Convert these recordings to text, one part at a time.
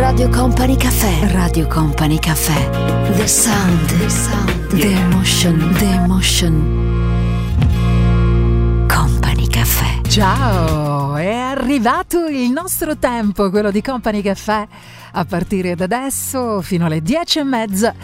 Radio Company Caffè. Radio Company Caffè. The sound. The sound. The emotion. The emotion. Company Caffè. Ciao, è arrivato il nostro tempo, quello di Company Caffè. A partire da adesso fino alle dieci e mezza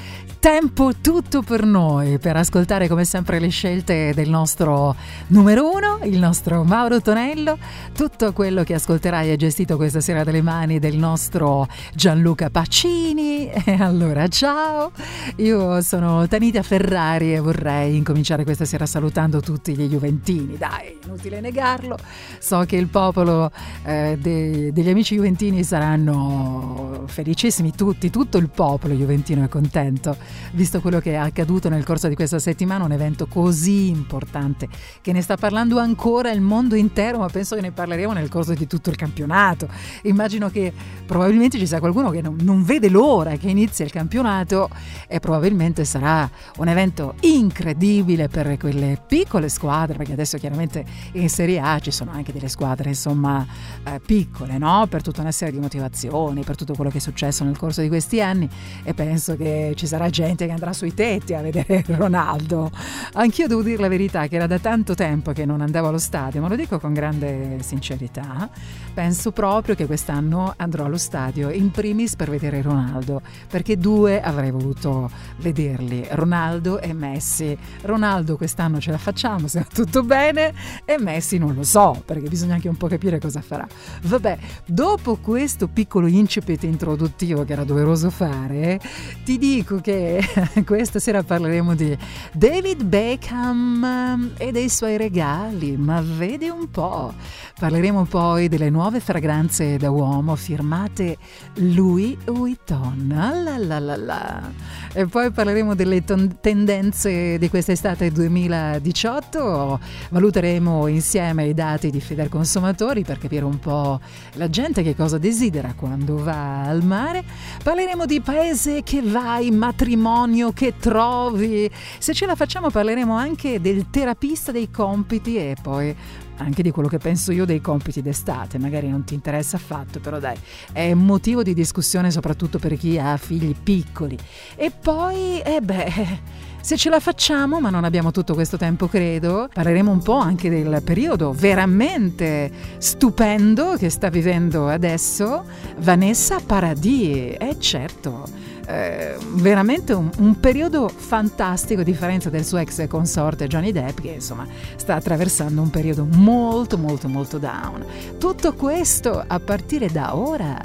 tempo tutto per noi, per ascoltare come sempre le scelte del nostro numero uno, il nostro Mauro Tonello. Tutto quello che ascolterai è gestito questa sera dalle mani del nostro Gianluca Pacini. E allora, ciao! Io sono Tanita Ferrari e vorrei incominciare questa sera salutando tutti gli Juventini. Dai, inutile negarlo. So che il popolo eh, de- degli amici Juventini saranno felicissimi, tutti, tutto il popolo Juventino è contento visto quello che è accaduto nel corso di questa settimana, un evento così importante che ne sta parlando ancora il mondo intero, ma penso che ne parleremo nel corso di tutto il campionato. Immagino che probabilmente ci sia qualcuno che non, non vede l'ora che inizi il campionato e probabilmente sarà un evento incredibile per quelle piccole squadre, perché adesso chiaramente in Serie A ci sono anche delle squadre insomma eh, piccole, no? per tutta una serie di motivazioni, per tutto quello che è successo nel corso di questi anni e penso che ci sarà gente che andrà sui tetti a vedere Ronaldo. Anch'io devo dire la verità che era da tanto tempo che non andavo allo stadio, ma lo dico con grande sincerità. Penso proprio che quest'anno andrò allo stadio in primis per vedere Ronaldo, perché due avrei voluto vederli, Ronaldo e Messi. Ronaldo quest'anno ce la facciamo se va tutto bene e Messi non lo so, perché bisogna anche un po' capire cosa farà. Vabbè, dopo questo piccolo incipit introduttivo che era doveroso fare, ti dico che questa sera parleremo di David Beckham e dei suoi regali, ma vedi un po'. Parleremo poi delle nuove fragranze da uomo firmate Louis Vuitton. La la la la. E poi parleremo delle ton- tendenze di quest'estate 2018, valuteremo insieme i dati di Feder Consumatori per capire un po' la gente che cosa desidera quando va al mare. Parleremo di paese che vai, matrimonio matrimonio che trovi. Se ce la facciamo parleremo anche del terapista dei compiti e poi anche di quello che penso io dei compiti d'estate, magari non ti interessa affatto, però dai, è motivo di discussione soprattutto per chi ha figli piccoli. E poi, eh beh... Se ce la facciamo, ma non abbiamo tutto questo tempo, credo, parleremo un po' anche del periodo veramente stupendo che sta vivendo adesso Vanessa Paradis. Eh certo, eh, veramente un, un, periodo fantastico, a differenza del suo ex consorte Johnny Depp, che insomma sta attraversando un periodo molto molto molto down. Tutto questo a partire da ora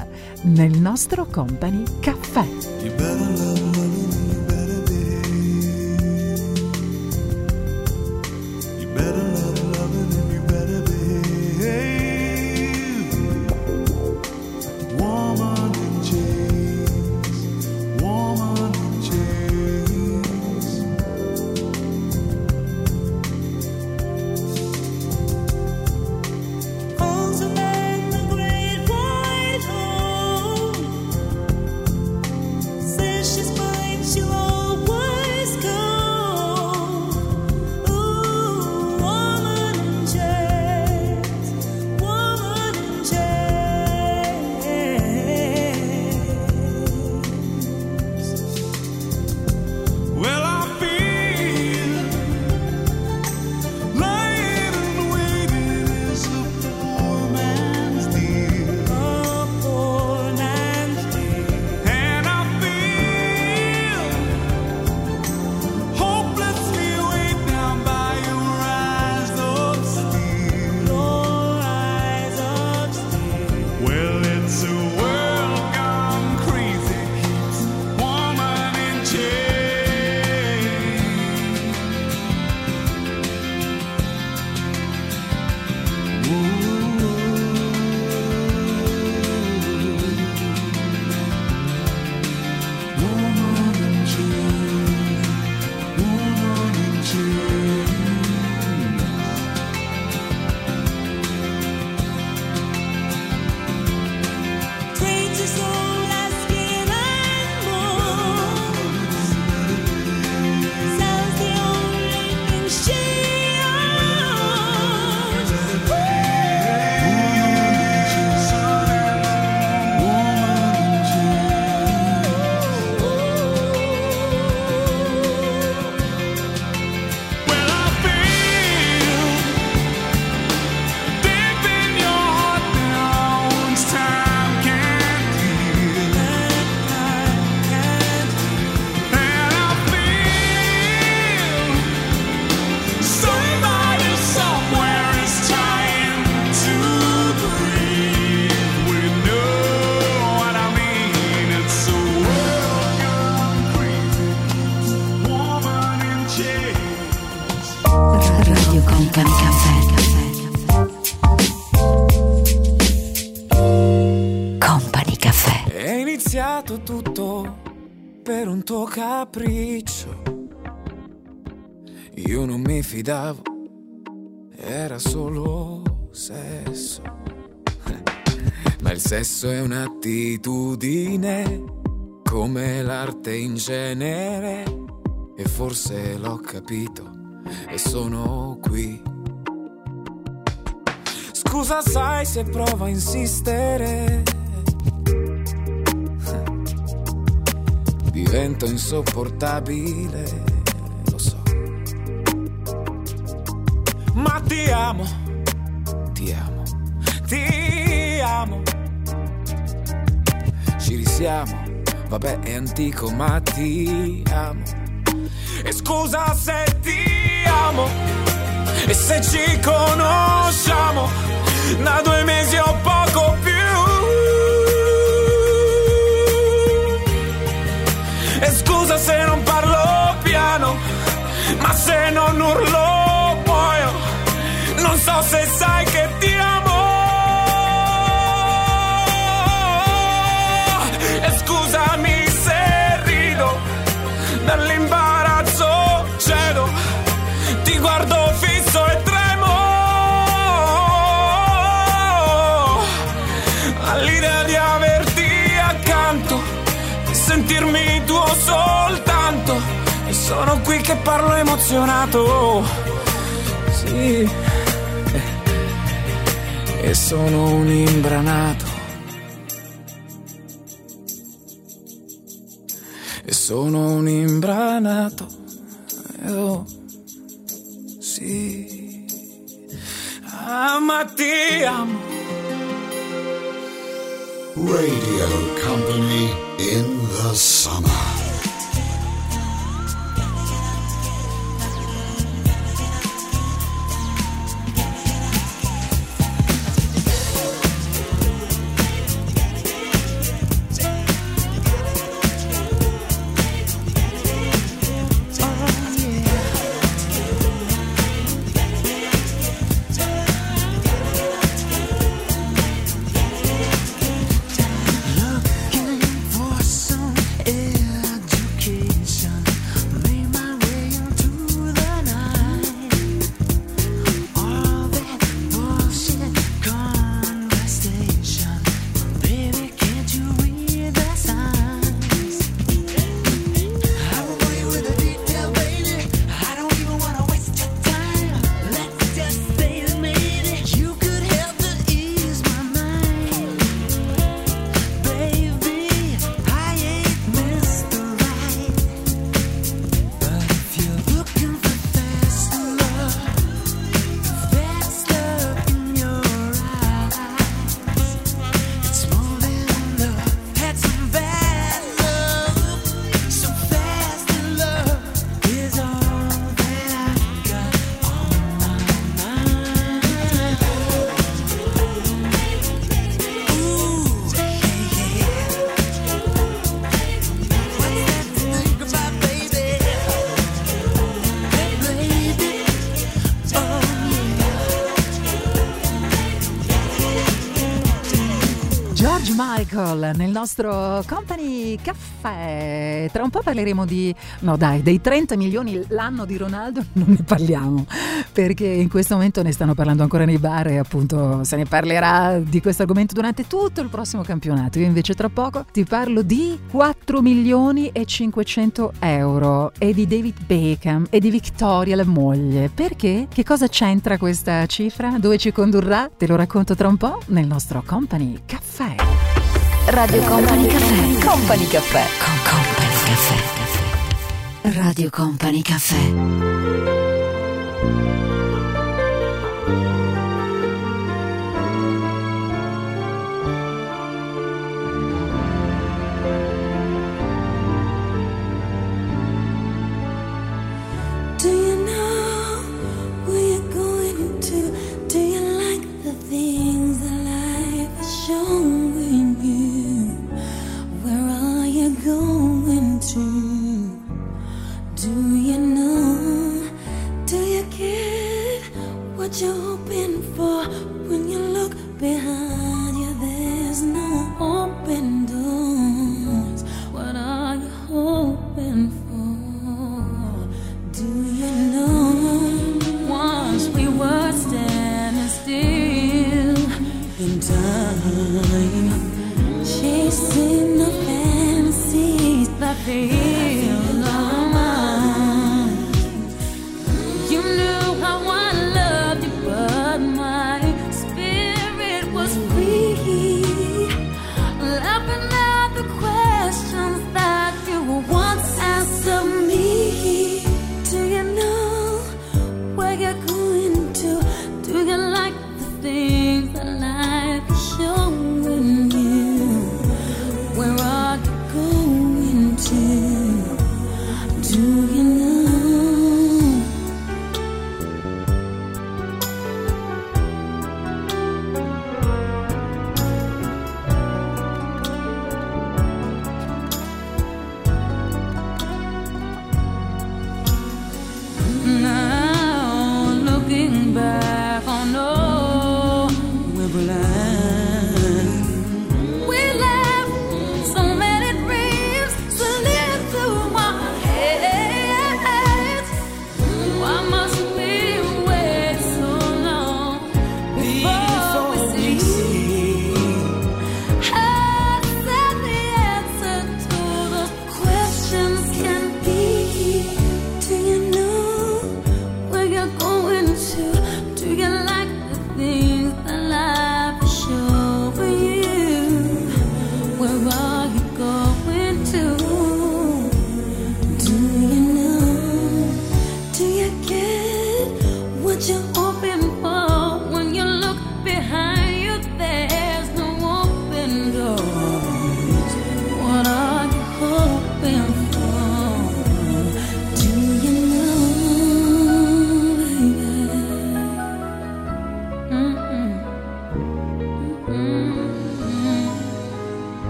nel nostro Company Caffè. She's capriccio. Io non mi fidavo, era solo sesso. Ma il sesso è un'attitudine, come l'arte in genere. E forse l'ho capito e sono qui. Scusa, sai se provo a insistere divento insopportabile, lo so. Ma ti amo, ti amo, ti amo. Ci risiamo, vabbè è antico, ma ti amo. E scusa se ti amo, e se ci conosciamo da due mesi o poco E scusa se non parlo piano, ma se non urlo muoio. Non so se sai che ti amo. E scusami se rido, dall'imbarazzo sono qui che parlo emozionato. Sì. E sono un imbranato. E sono un imbranato. Oh, sì. Ah, ti amo. Radio Company in the summer. Michael nel nostro Company Caffè. Tra un po' parleremo di, no dai, dei 30 milioni l'anno di Ronaldo non ne parliamo, perché in questo momento ne stanno parlando ancora nei bar e appunto se ne parlerà di questo argomento durante tutto il prossimo campionato. Io invece tra poco ti parlo di 4 milioni e 500 euro e di David Beckham e di Victoria la moglie. Perché? Che cosa c'entra questa cifra? Dove ci condurrà? Te lo racconto tra un po' nel nostro Company Caffè. Radio Company Caffè. Company Caffè. Con Company Caffè. Radio Company Caffè.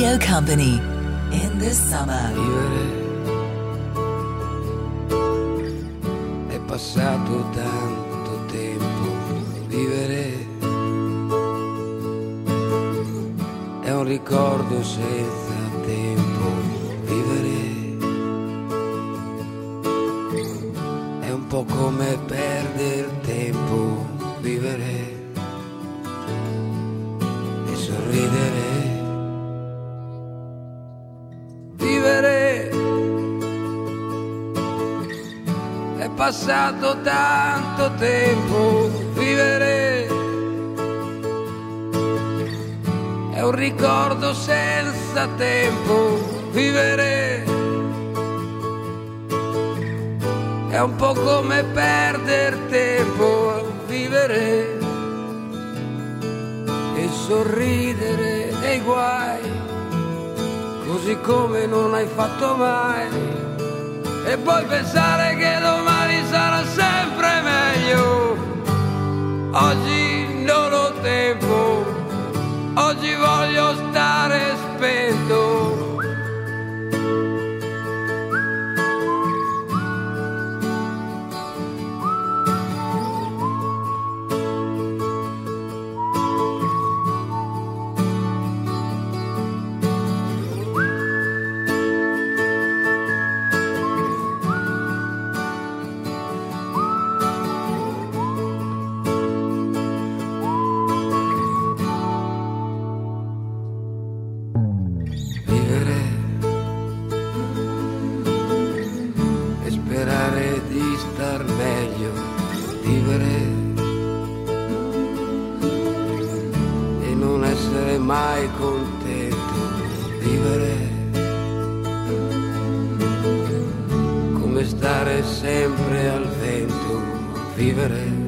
Radio Company in the summer. passato tanto tempo, vivere è un ricordo senza tempo, vivere è un po' come perdere tempo, a vivere e sorridere dei guai, così come non hai fatto mai, e poi pensare che sarà sempre meglio. Oggi non ho tempo, oggi voglio stare. contento vivere. Come stare sempre al vento vivere.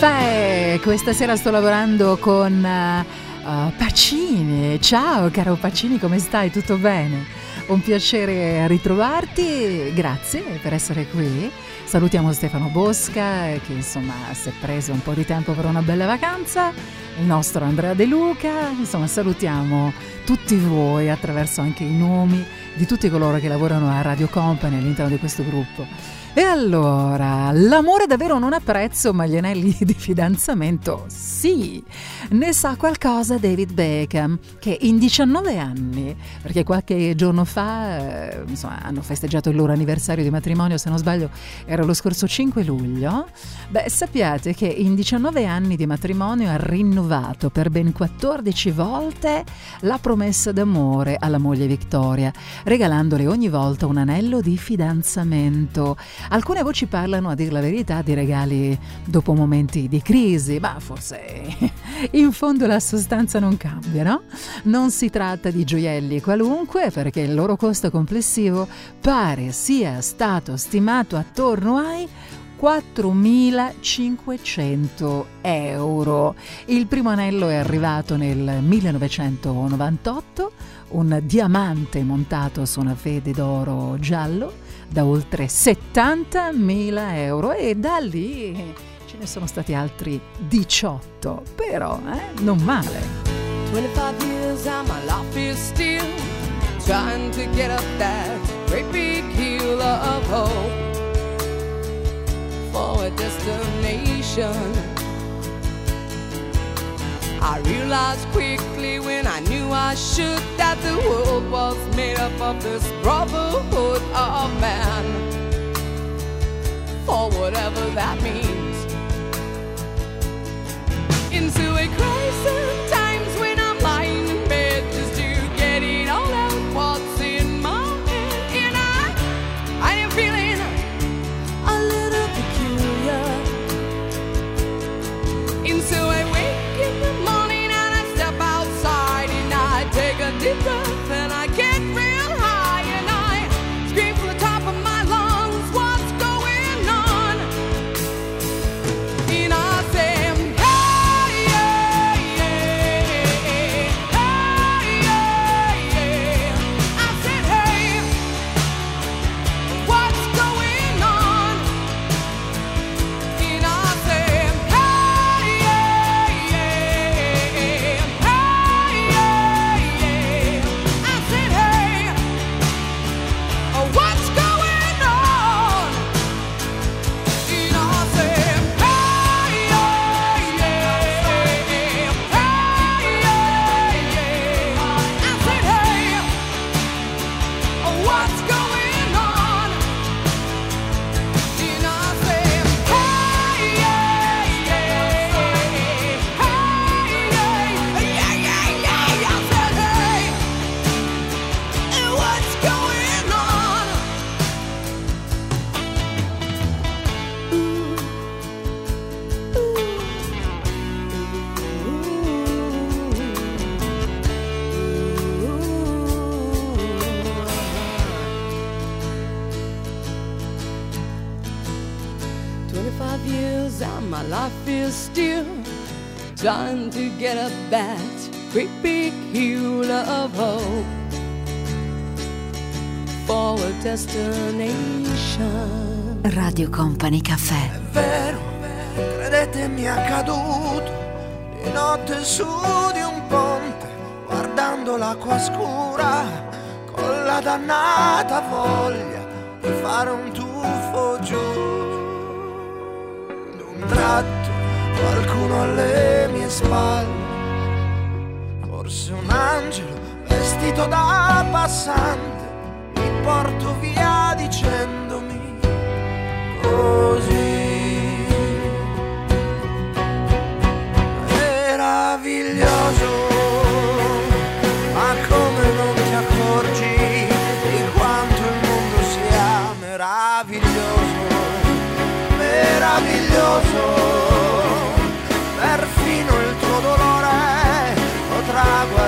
Caffè, questa sera sto lavorando con eh, Pacini. Ciao caro Pacini, come stai? Tutto bene? Un piacere ritrovarti, grazie per essere qui. Salutiamo Stefano Bosca che insomma si è preso un po' di tempo per una bella vacanza, il nostro Andrea De Luca, insomma salutiamo tutti voi attraverso anche i nomi di tutti coloro che lavorano a Radio Company all'interno di questo gruppo. E allora, l'amore davvero non ha prezzo, ma gli anelli di fidanzamento sì. Ne sa qualcosa David Beckham, che in 19 anni, perché qualche giorno fa eh, insomma, hanno festeggiato il loro anniversario di matrimonio, se non sbaglio era lo scorso 5 luglio, beh sappiate che in 19 anni di matrimonio ha rinnovato per ben 14 volte la promessa d'amore alla moglie Victoria, regalandole ogni volta un anello di fidanzamento. Alcune voci parlano, a dir la verità, di regali dopo momenti di crisi, ma forse in fondo la sostanza non cambia, no? Non si tratta di gioielli qualunque, perché il loro costo complessivo pare sia stato stimato attorno ai 4.500 euro. Il primo anello è arrivato nel 1998, un diamante montato su una fede d'oro giallo da oltre 70.000 euro e da lì ce ne sono stati altri 18, però eh, non male. 25 years and my life is still trying to get up that great big hill of hope for a destination. I realized quickly when I knew I should that the world was made up of this brotherhood of man. For whatever that means. Into a crisis trying to get up that great big hill of hope for a destination. Radio Company Caffè. vero, credetemi è accaduto di notte su di un ponte, guardando l'acqua scura, con la dannata voglia di fare un tuffo giù. D'un tratto qualcuno alle mie spalle, forse un angelo vestito da passante, mi porto via dicendomi così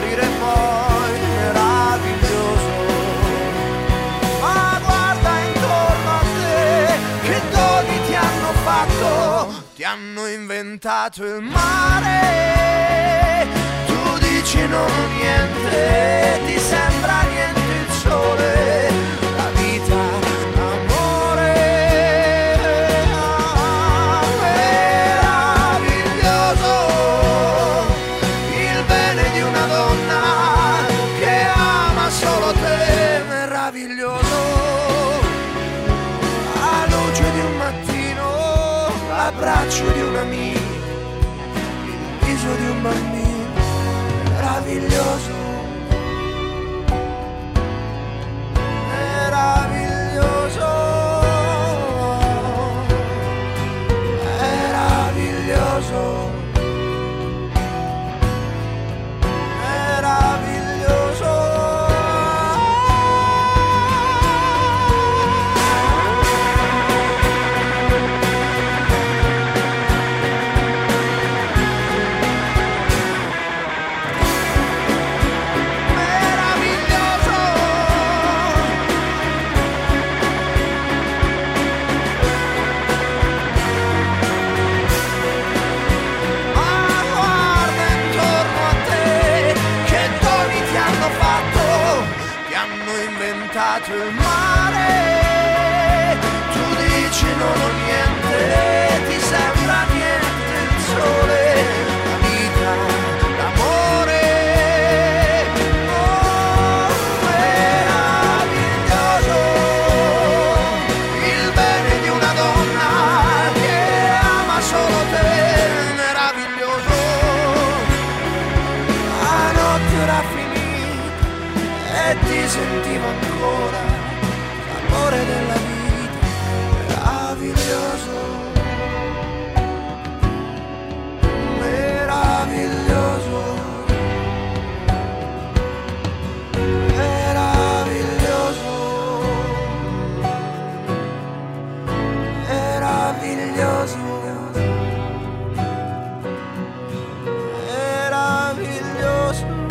guarire poi meraviglioso ma guarda intorno a te che doni ti hanno fatto ti hanno inventato il mare. Tu dici non niente ti sembra niente il sole la vita l'abbraccio di un amico il viso di un bambino meraviglioso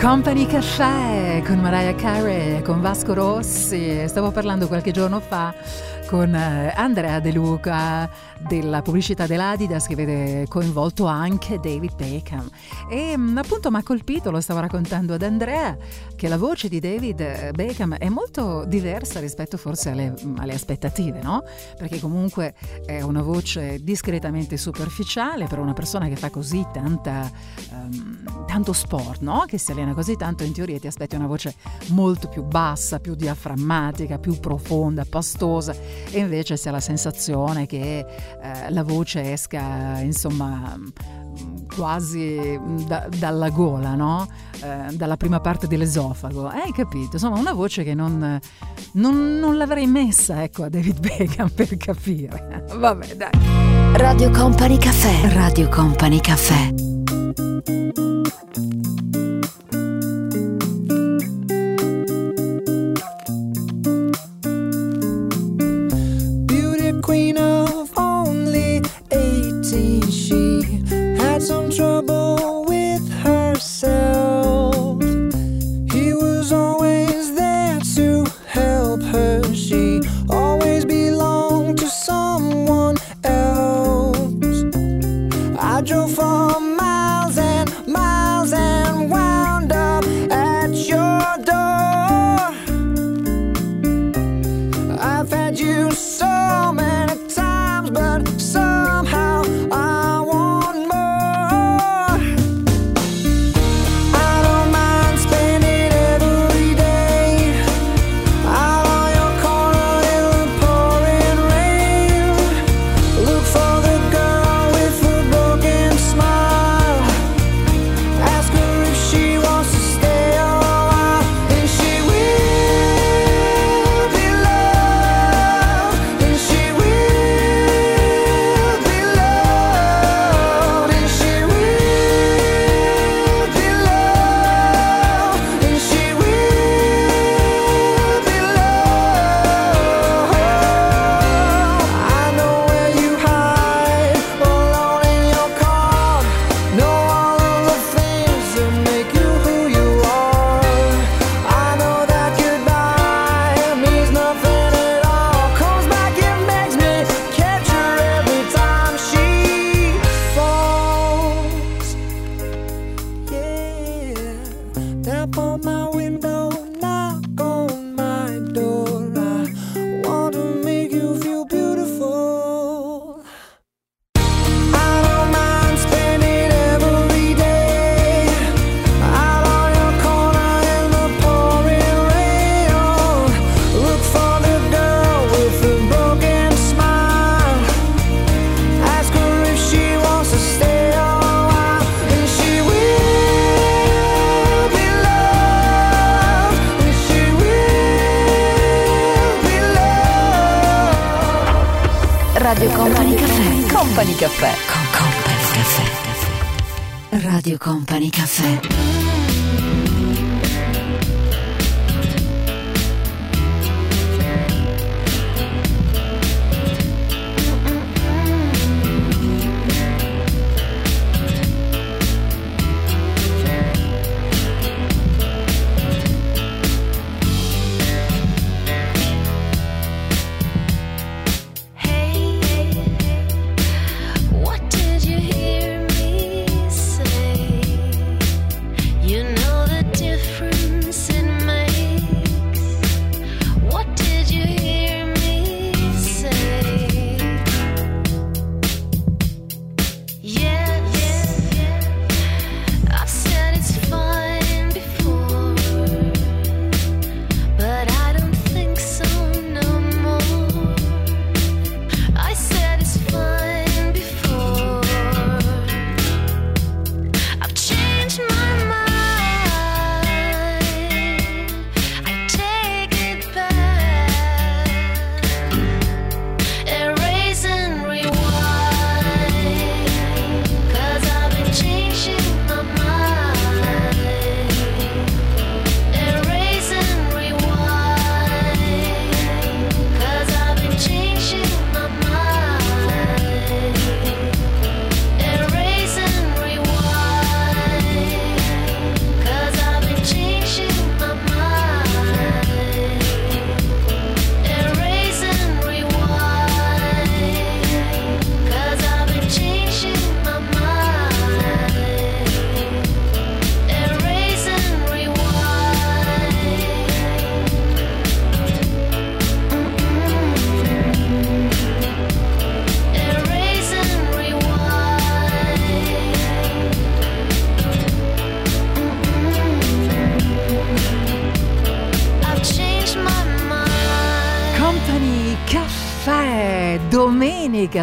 Company Caffè con Mariah Carey con Vasco Rossi. Stavo parlando qualche giorno fa con eh, Andrea De Luca della pubblicità dell'Adidas che vede coinvolto anche David Beckham. E mm, appunto mi ha colpito, lo stavo raccontando ad Andrea, che la voce di David eh, Beckham è molto diversa rispetto forse alle, mm, alle aspettative, no? Perché comunque è una voce discretamente superficiale per una persona che fa così tanta, ehm, tanto sport, no? Che si allena così tanto, in teoria ti aspetti una voce molto più bassa, più diaframmatica, più profonda, pastosa e invece si ha la sensazione che eh, la voce esca insomma mm, quasi da- dalla gola, no? Eh, dalla prima parte dell'esofago. Eh, Hai capito? Insomma, una voce che non, non- non l'avrei messa ecco, a David Beckham per capire. Vabbè, dai. Radio Company Caffè. Radio Company Caffè. myself.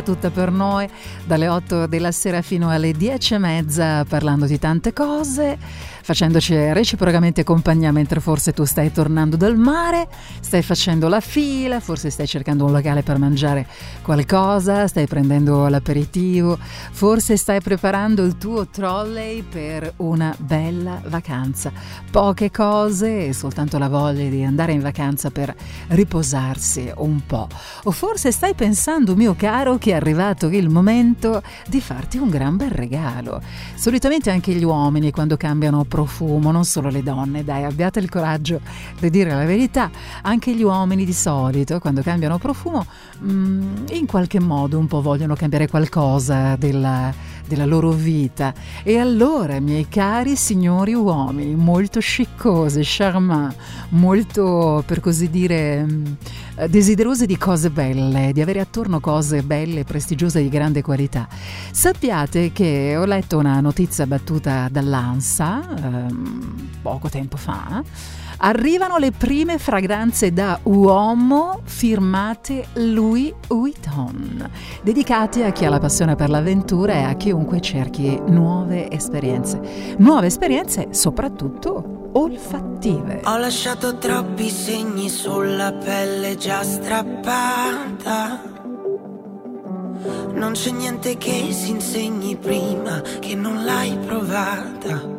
Tutta per noi, dalle 8 della sera fino alle 10 e mezza, parlando di tante cose, facendoci reciprocamente compagnia mentre forse tu stai tornando dal mare, stai facendo la fila, forse stai cercando un locale per mangiare qualcosa, stai prendendo l'aperitivo, forse stai preparando il tuo trolley per una bella vacanza. Poche cose e soltanto la voglia di andare in vacanza per riposarsi un po'. O forse stai pensando, mio caro, che è arrivato il momento di farti un gran bel regalo. Solitamente anche gli uomini quando cambiano profumo, non solo le donne, dai, abbiate il coraggio di dire la verità, anche gli uomini di solito quando cambiano profumo mm, in qualche modo un po' vogliono cambiare qualcosa della, della loro vita. E allora, miei cari signori uomini, molto sciccosi, charmant, molto, per così dire, mm, eh, desiderosi di cose belle, di avere attorno cose belle, prestigiose di grande qualità. Sappiate che ho letto una notizia battuta dall'ANSA ehm, poco tempo fa. Arrivano le prime fragranze da uomo firmate Louis Vuitton, dedicate a chi ha la passione per l'avventura e a chiunque cerchi nuove esperienze. Nuove esperienze soprattutto olfattive. Ho lasciato troppi segni sulla pelle già strappata. Non c'è niente che si insegni prima che non l'hai provata.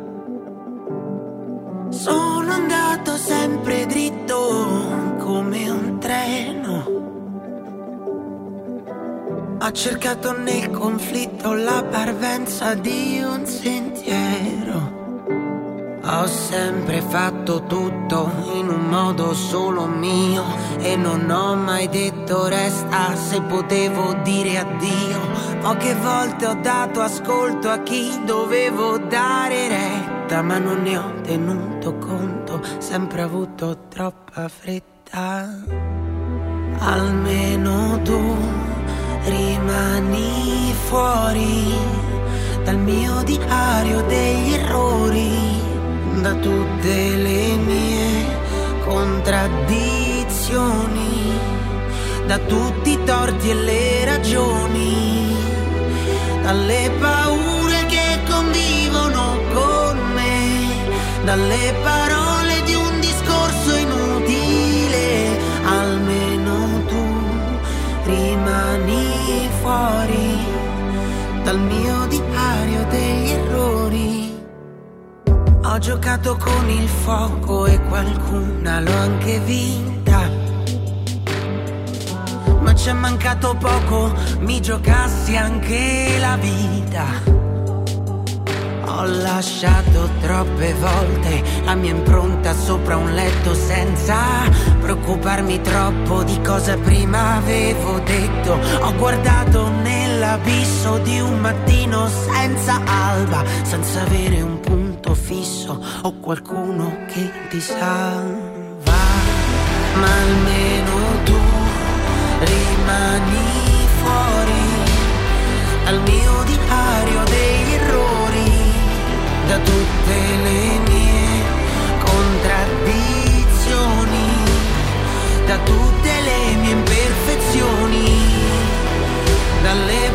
Sono andato sempre dritto come un treno. Ho cercato nel conflitto la parvenza di un sentiero. Ho sempre fatto tutto in un modo solo mio e non ho mai detto resta se potevo dire addio. Poche volte ho dato ascolto a chi dovevo dare retta, ma non ne ho tenuto conto, sempre avuto troppa fretta. Almeno tu rimani fuori dal mio diario degli errori sfonda tutte le mie contraddizioni, da tutti i torti e le ragioni, dalle paure che convivono con me, dalle parole di un discorso inutile, almeno tu rimani fuori dal mio dito Ho giocato con il fuoco e qualcuna l'ho anche vinta. Ma ci è mancato poco, mi giocassi anche la vita. Ho lasciato troppe volte la mia impronta sopra un letto senza preoccuparmi troppo di cosa prima avevo detto. Ho guardato nell'abisso di un mattino senza alba, senza avere un punto punto fisso o qualcuno che ti salva, ma almeno tu rimani fuori dal mio divario degli errori, da tutte le mie contraddizioni, da tutte le mie imperfezioni, dalle mie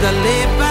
the live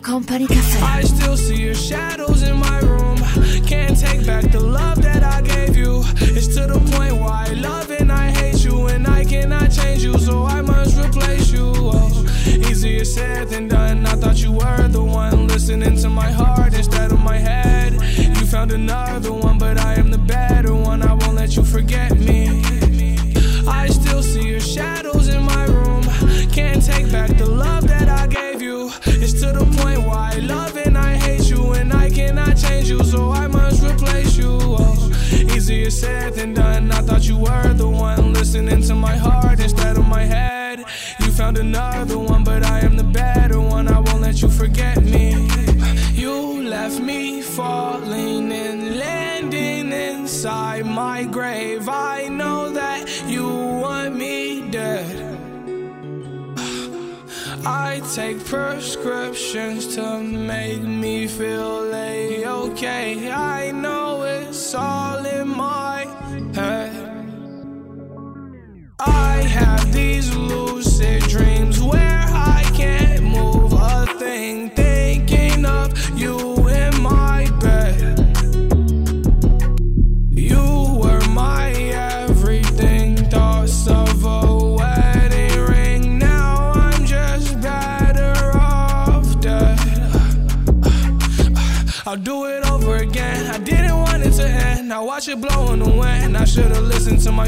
company take prescriptions to make me feel a okay. I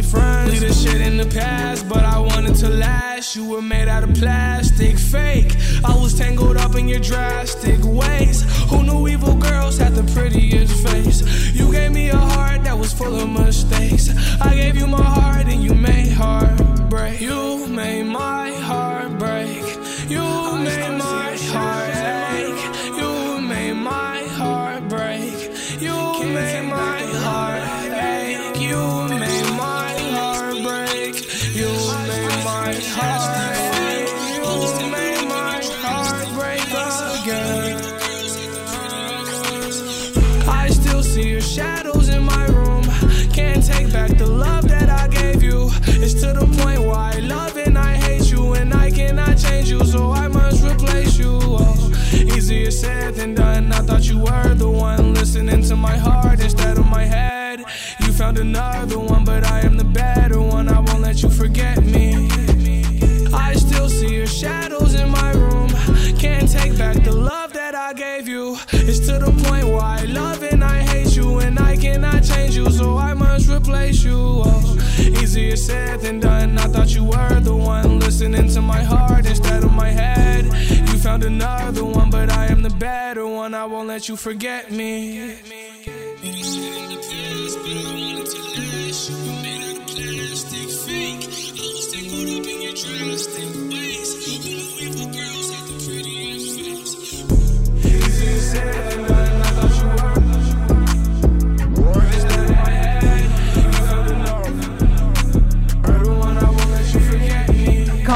my friends. Leave the shit in the past, but I wanted to last. You were made out of plastic, fake. I was tangled up in your drastic ways. Who knew evil girls had the prettiest face? You gave me a heart that was full of mistakes. I gave you my heart. Than done. I thought you were the one listening to my heart instead of my head. You found another one, but I am the better one. I won't let you forget me.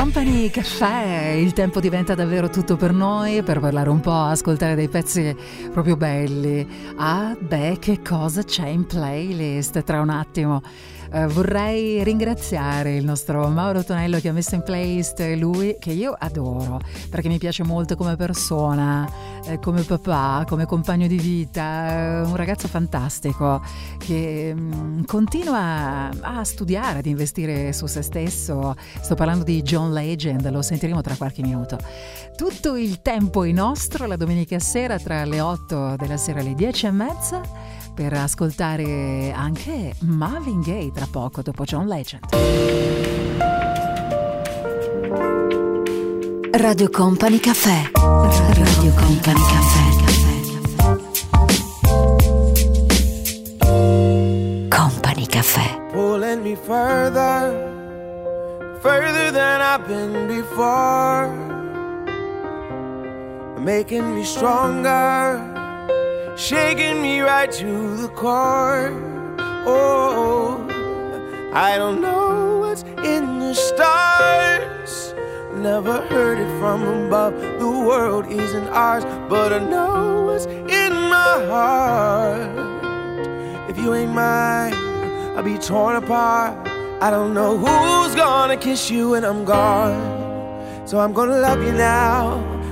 Company Caffè, il tempo diventa davvero tutto per noi, per parlare un po', ascoltare dei pezzi proprio belli. Ah, beh, che cosa c'è in playlist tra un attimo? Eh, vorrei ringraziare il nostro Mauro Tonello che ha messo in playlist lui, che io adoro, perché mi piace molto come persona, eh, come papà, come compagno di vita, eh, un ragazzo fantastico che mm, continua a studiare, ad investire su se stesso. Sto parlando di John Legend, lo sentiremo tra qualche minuto. Tutto il tempo è nostro, la domenica sera tra le 8 della sera e le 10 e mezza per ascoltare anche Marvin Gaye tra poco dopo John Legend. Radio Company Caffè. Radio Company Caffè. Company Caffè. pulling me further, further than I've been before, making me stronger, shaking me right to the core. Oh, I don't know what's in the stars. Never heard it from above. The world isn't ours, but I know what's in my heart. If you ain't mine, I'll be torn apart. I don't know who's gonna kiss you when I'm gone. So I'm gonna love you now,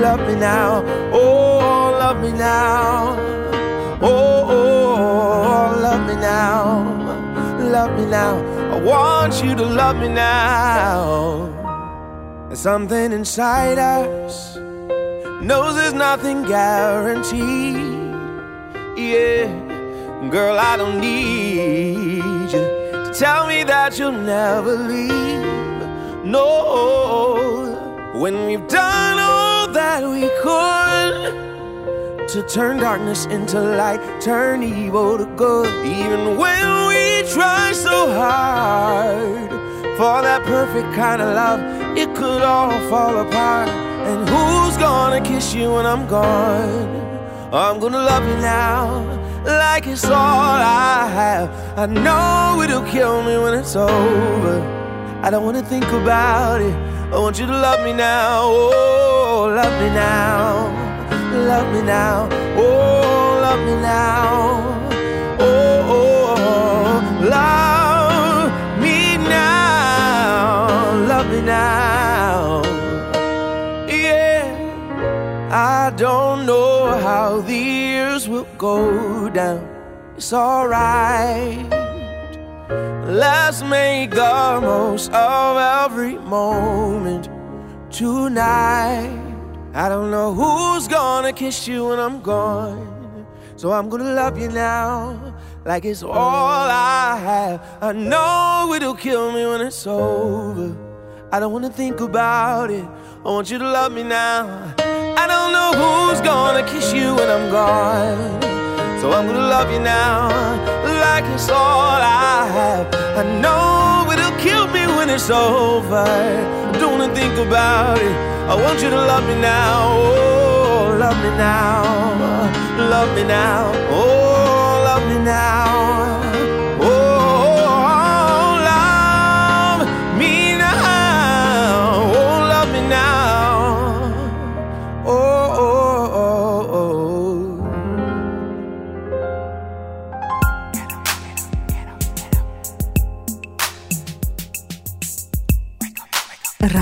Love me now. Oh, love me now. Oh, oh, love me now. Love me now. I want you to love me now. There's something inside us knows there's nothing guaranteed. Yeah, girl, I don't need you to tell me that you'll never leave. No, when we've done that we could to turn darkness into light, turn evil to good, even when we try so hard for that perfect kind of love, it could all fall apart. And who's gonna kiss you when I'm gone? I'm gonna love you now, like it's all I have. I know it'll kill me when it's over. I don't wanna think about it. I want you to love me now, oh, love me now, love me now, oh, love me now, oh, oh, love me now, love me now, yeah. I don't know how the years will go down. It's alright. Let's make the most of every moment tonight. I don't know who's gonna kiss you when I'm gone. So I'm gonna love you now, like it's all I have. I know it'll kill me when it's over. I don't wanna think about it. I want you to love me now. I don't know who's gonna kiss you when I'm gone. So I'm gonna love you now, like it's all I have. I know it'll kill me when it's over. Don't wanna think about it. I want you to love me now, oh, love me now, love me now, oh, love me now.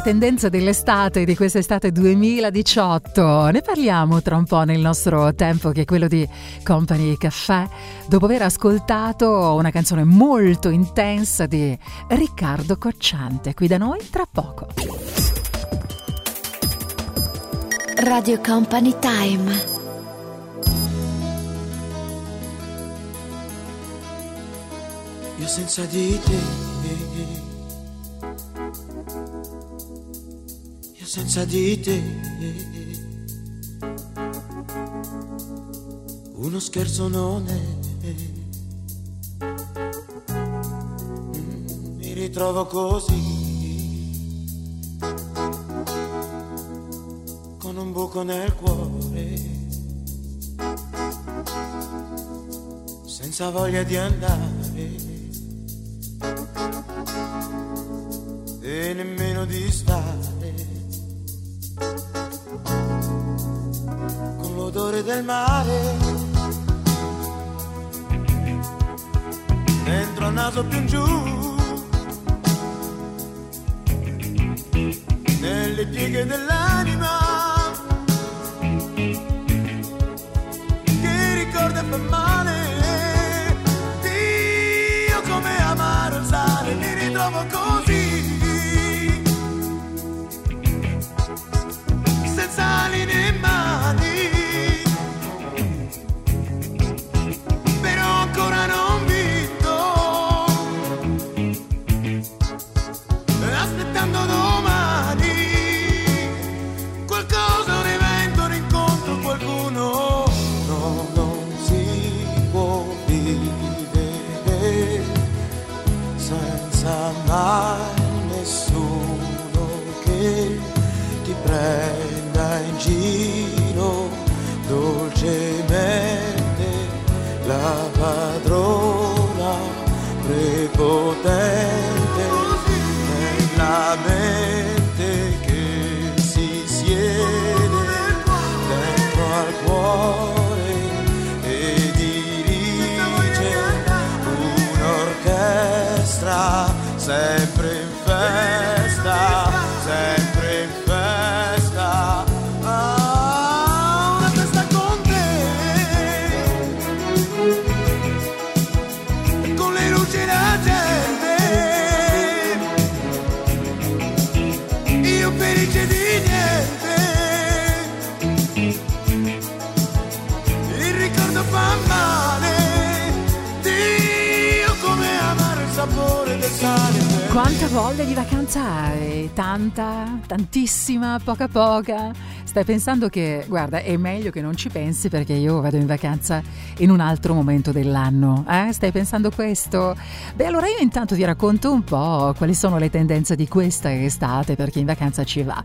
le tendenze dell'estate, di quest'estate 2018. Ne parliamo tra un po' nel nostro tempo che è quello di Company Caffè, dopo aver ascoltato una canzone molto intensa di Riccardo Cocciante, qui da noi tra poco. Radio Company Time. Io senza di te senza di te. Uno scherzo non è. Mi ritrovo così. Con un buco nel cuore. Senza voglia di andare. e nemmeno di stare. odore del mare. Entro al naso più in giù, nelle pieghe dell'anima. Che ricorda fa male. Poca poca? Stai pensando che, guarda, è meglio che non ci pensi perché io vado in vacanza in un altro momento dell'anno. Eh? Stai pensando questo? Beh, allora io intanto ti racconto un po' quali sono le tendenze di questa estate per chi in vacanza ci va.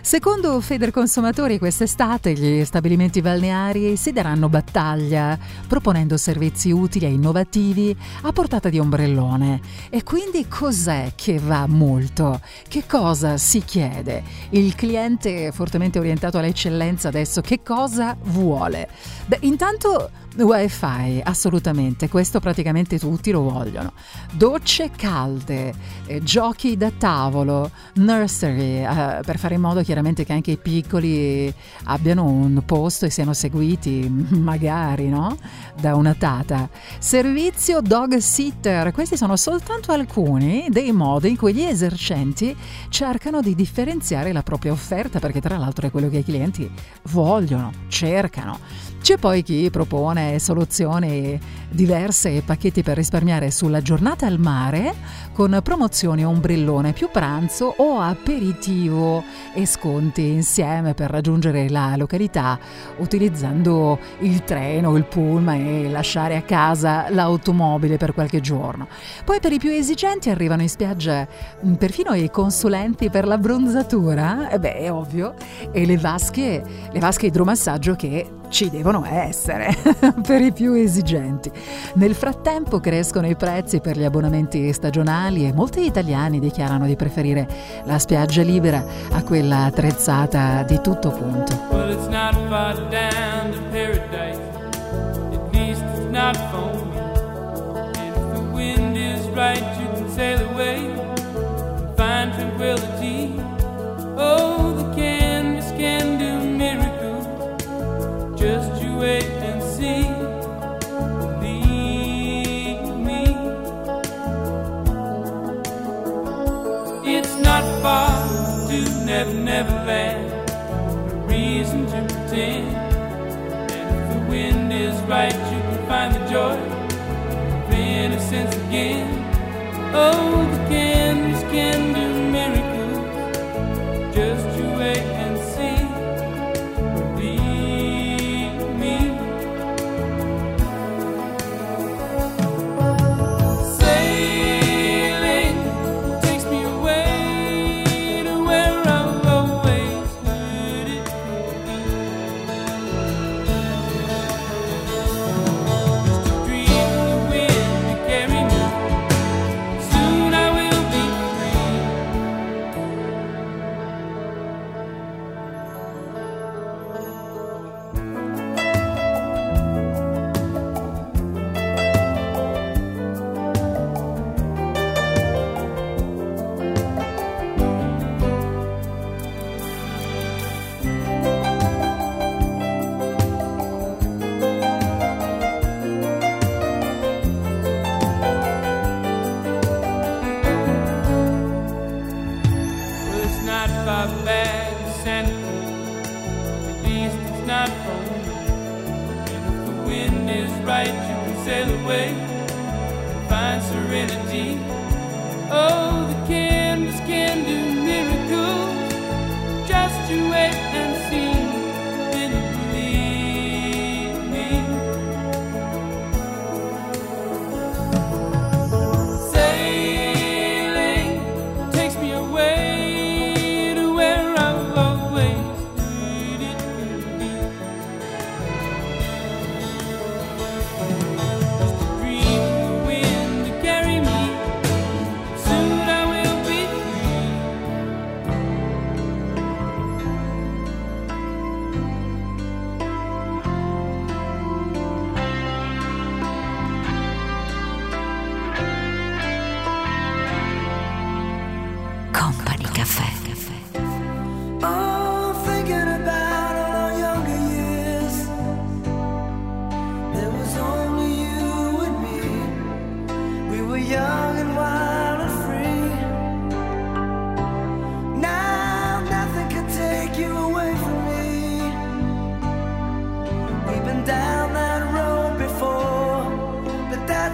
Secondo Federconsumatori quest'estate gli stabilimenti balneari si daranno battaglia proponendo servizi utili e innovativi a portata di ombrellone. E quindi cos'è che va molto? Che cosa si chiede? Il cliente fortemente orientato all'eccellenza adesso che cosa vuole? Beh, intanto Wi-Fi, assolutamente, questo praticamente tutti lo vogliono. Docce calde, eh, giochi da tavolo, nursery, eh, per fare in modo chiaramente che anche i piccoli abbiano un posto e siano seguiti, magari, no? Da una tata. Servizio dog sitter, questi sono soltanto alcuni dei modi in cui gli esercenti cercano di differenziare la propria offerta, perché tra l'altro è quello che i clienti vogliono, cercano. C'è poi chi propone soluzioni diverse e pacchetti per risparmiare sulla giornata al mare con promozioni ombrellone più pranzo o aperitivo e sconti insieme per raggiungere la località utilizzando il treno, il pullman e lasciare a casa l'automobile per qualche giorno. Poi per i più esigenti arrivano in spiaggia mh, perfino i consulenti per la bronzatura, e beh è ovvio, e le vasche, le vasche idromassaggio che ci devono essere per i più esigenti. Nel frattempo crescono i prezzi per gli abbonamenti stagionali e molti italiani dichiarano di preferire la spiaggia libera a quella attrezzata di tutto punto. Well, it's not far down to paradise. At least it's not for me. If the wind is right, you can sail away and find tranquility. To Never Land. No reason to pretend. And if the wind is right, you can find the joy of innocence again. Oh, the canvas can do miracles. Just you wait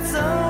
怎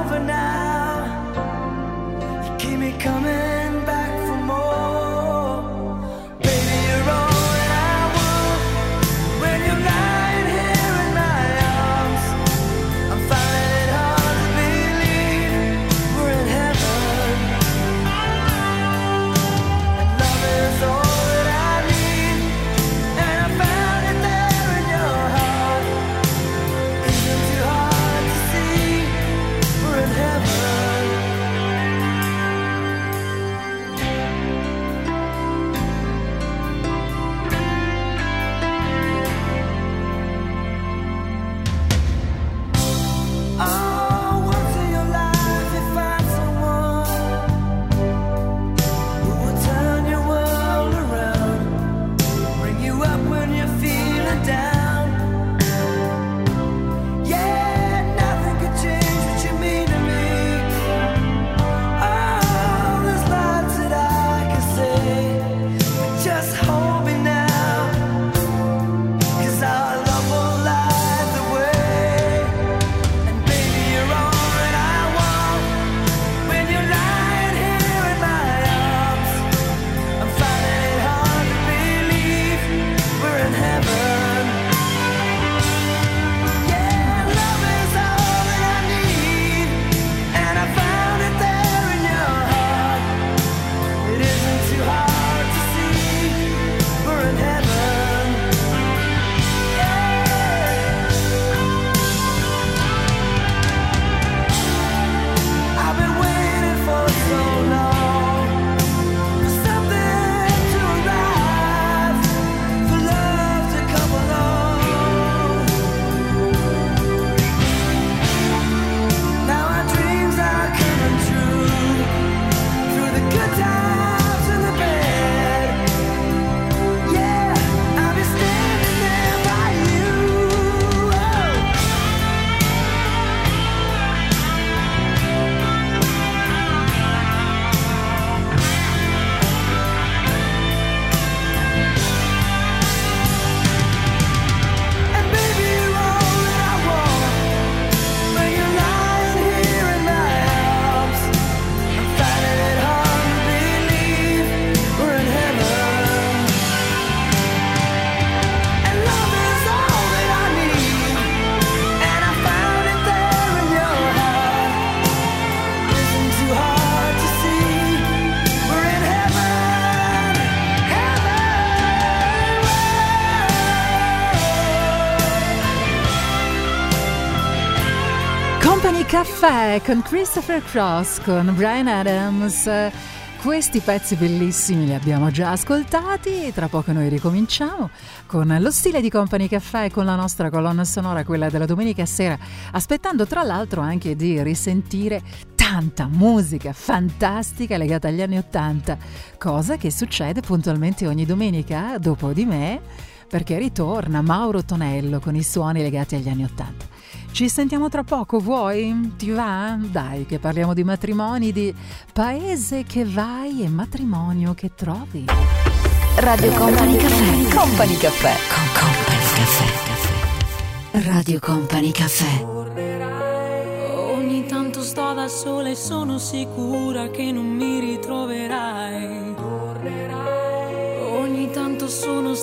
Caffè con Christopher Cross, con Brian Adams. Questi pezzi bellissimi li abbiamo già ascoltati, tra poco noi ricominciamo con lo stile di Company Caffè e con la nostra colonna sonora, quella della domenica sera, aspettando tra l'altro anche di risentire tanta musica fantastica legata agli anni Ottanta, cosa che succede puntualmente ogni domenica dopo di me, perché ritorna Mauro Tonello con i suoni legati agli anni Ottanta. Ci sentiamo tra poco, vuoi? Ti va? Dai, che parliamo di matrimoni, di paese che vai e matrimonio che trovi. Radio Company Caffè. Company Caffè. Con Company Caffè. Radio Company Caffè. Ogni tanto sto da sola e sono sicura che non mi ritroverai.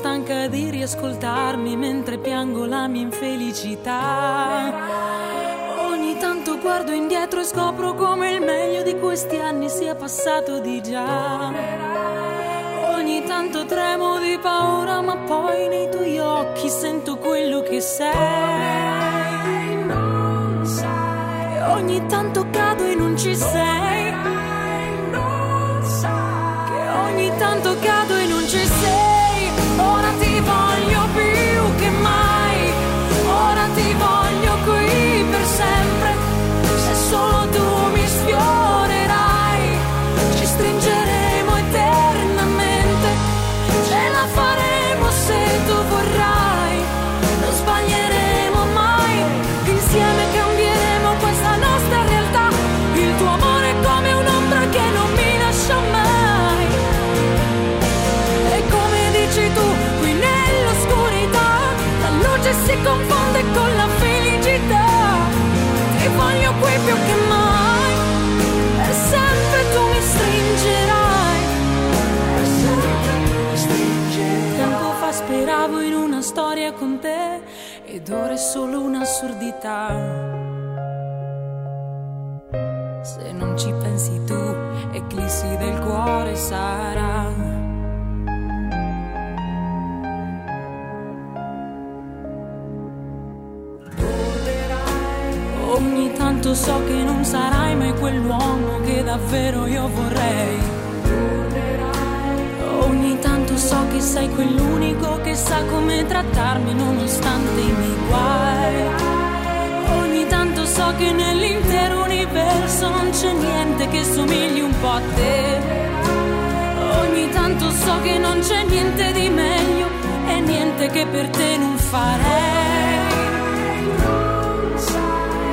Stanca di riascoltarmi mentre piango la mia infelicità. Ogni tanto guardo indietro e scopro come il meglio di questi anni sia passato di già. Ogni tanto tremo di paura, ma poi nei tuoi occhi sento quello che sei. Ogni tanto cado e non ci sei. Ed ora è solo un'assurdità. Se non ci pensi tu, eclissi del cuore sarà. Ogni tanto so che non sarai mai quell'uomo che davvero io vorrei. Ogni tanto so che sei quell'unico che sa come trattarmi nonostante i miei guai. Ogni tanto so che nell'intero universo non c'è niente che somigli un po' a te. Ogni tanto so che non c'è niente di meglio e niente che per te non farei.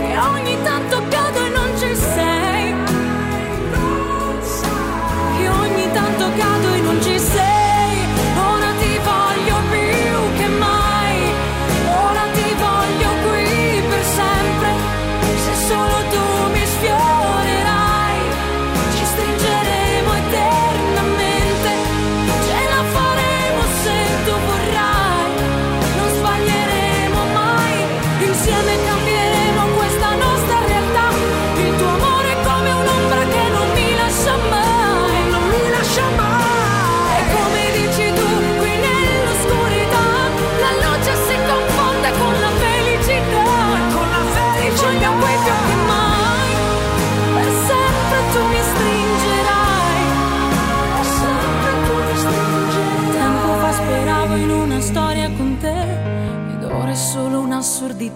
Che ogni tanto cado e non ci sei. Che ogni tanto cado e non ci sei.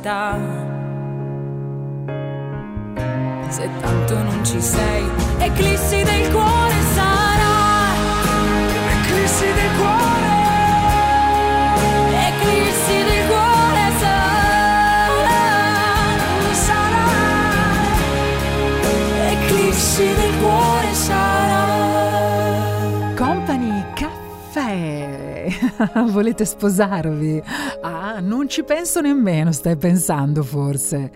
Un'assurdità. Se tanto non ci sei, eclissi del cuore sarà. Eclissi del cuore. Eclissi del cuore sarà. Sarà. Eclissi del cuore sarà. Company Caffè. Volete sposarvi? Non ci penso nemmeno, stai pensando forse.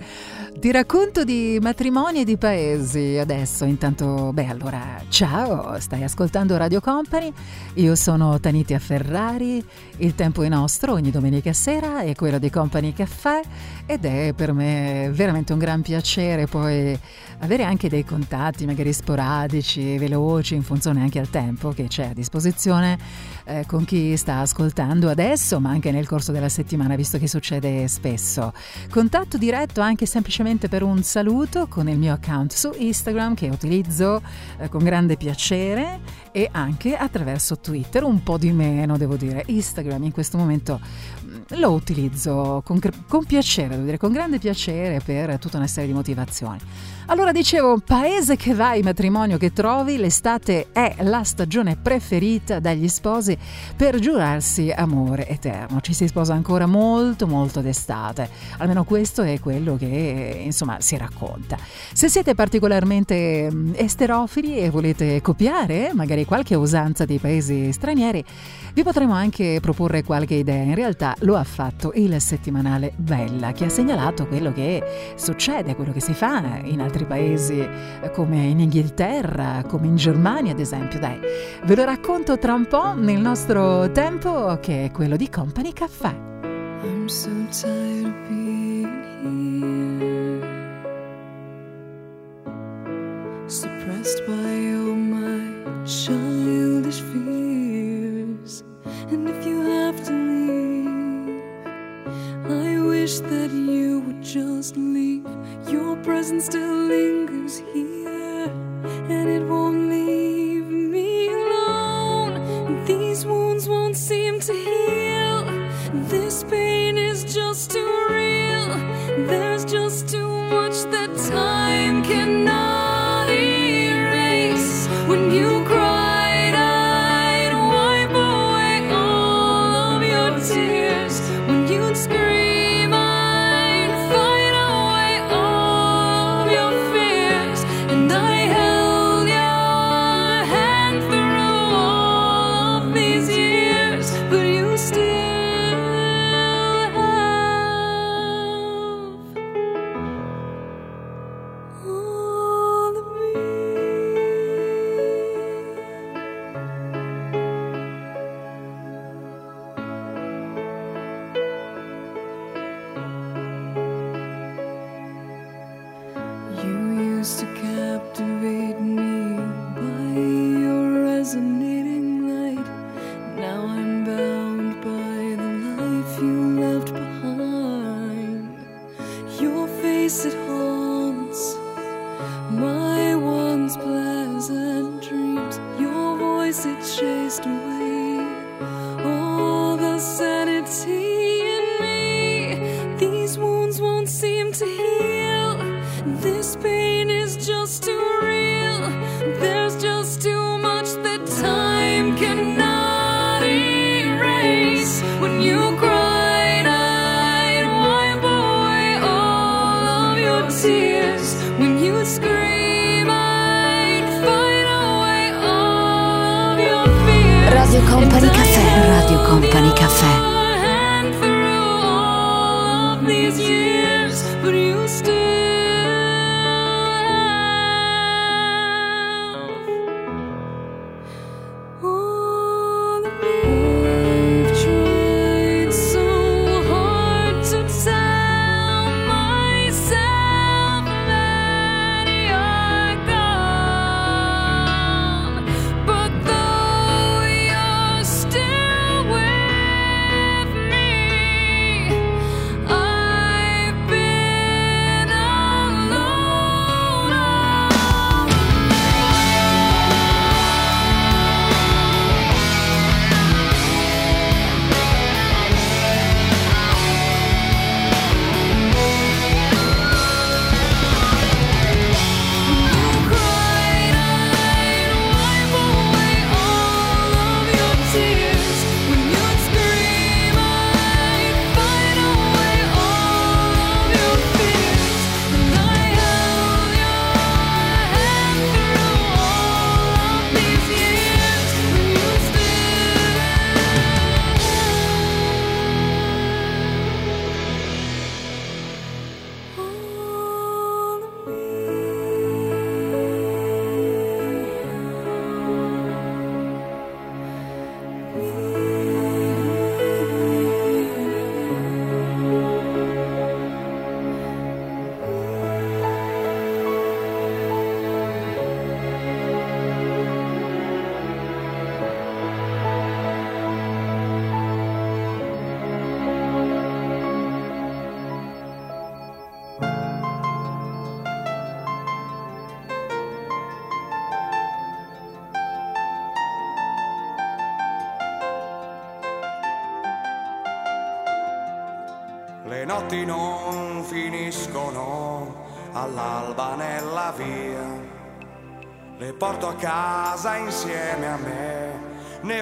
Ti racconto di matrimoni e di paesi adesso, intanto, beh allora, ciao, stai ascoltando Radio Company, io sono Tanitia Ferrari, il tempo è nostro ogni domenica sera è quello di Company Caffè ed è per me veramente un gran piacere poi avere anche dei contatti magari sporadici, veloci, in funzione anche al tempo che c'è a disposizione eh, con chi sta ascoltando adesso, ma anche nel corso della settimana, visto che succede spesso. Contatto diretto anche semplicemente semplicemente per un saluto con il mio account su Instagram che utilizzo eh, con grande piacere e anche attraverso Twitter, un po' di meno devo dire. Instagram in questo momento mm, lo utilizzo con, con piacere, devo dire, con grande piacere per tutta una serie di motivazioni. Allora dicevo, paese che vai, matrimonio che trovi, l'estate è la stagione preferita dagli sposi per giurarsi amore eterno. Ci si sposa ancora molto molto d'estate, almeno questo è quello che insomma si racconta. Se siete particolarmente mm, esterofili e volete copiare magari qualche usanza dei paesi stranieri, vi potremo anche proporre qualche idea. In realtà lo ha fatto il settimanale Bella, che ha segnalato quello che succede, quello che si fa in altri paesi eh, come in Inghilterra, come in Germania ad esempio. Dai, ve lo racconto tra un po' nel nostro tempo che è quello di Company Caffè. I'm so tired of being here, suppressed by all my childish fears. And if you have to leave, wish that you would just leave. Your presence still lingers here, and it won't leave me alone. These wounds won't seem to heal. This pain is just too real. There's just too much that time cannot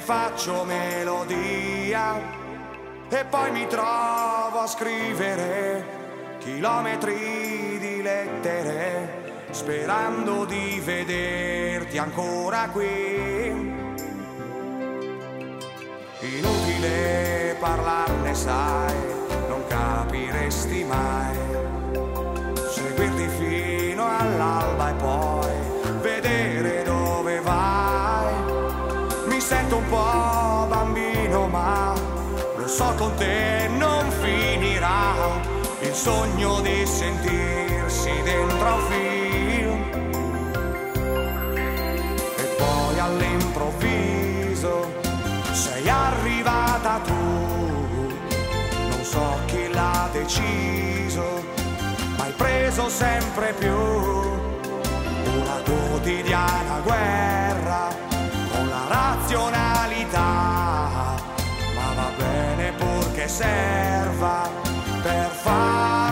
faccio melodia e poi mi trovo a scrivere chilometri di lettere, sperando di vederti ancora qui. Inutile parlarne, sai, non capiresti mai. Sento un po' bambino, ma lo so con te non finirà. Il sogno di sentirsi dentro un film. E poi all'improvviso sei arrivata tu. Non so chi l'ha deciso, ma hai preso sempre più una quotidiana guerra la razionalità. Ma va bene purché serva per farmi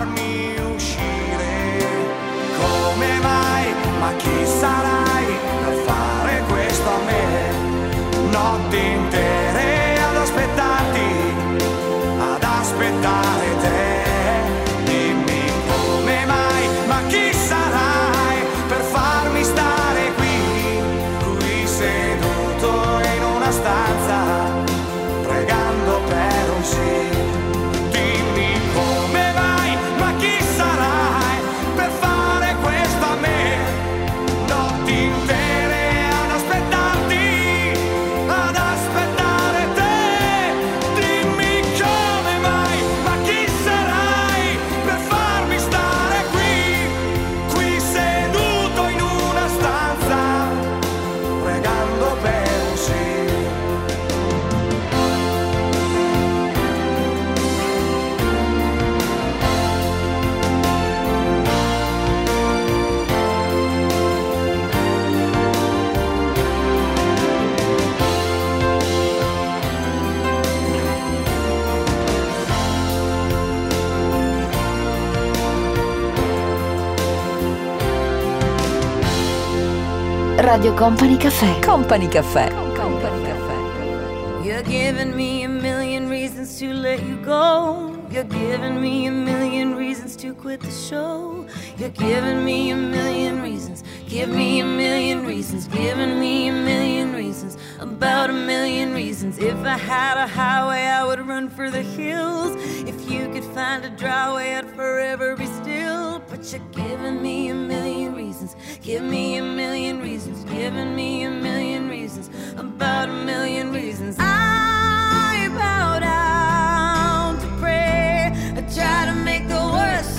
Radio Company Caffè. Company Caffè. Company You're giving me a million reasons to let you go. You're giving me a million reasons to quit the show. You're giving me a million reasons. Give me a million reasons. Giving me a million reasons. About a million reasons. If I had a highway, I would run for the hills. If you could find a dry way, I'd forever be still. But you're giving me a million reasons. Give me a million reasons. Giving me a million reasons. About a million reasons. I bow down to pray. I try to make the worst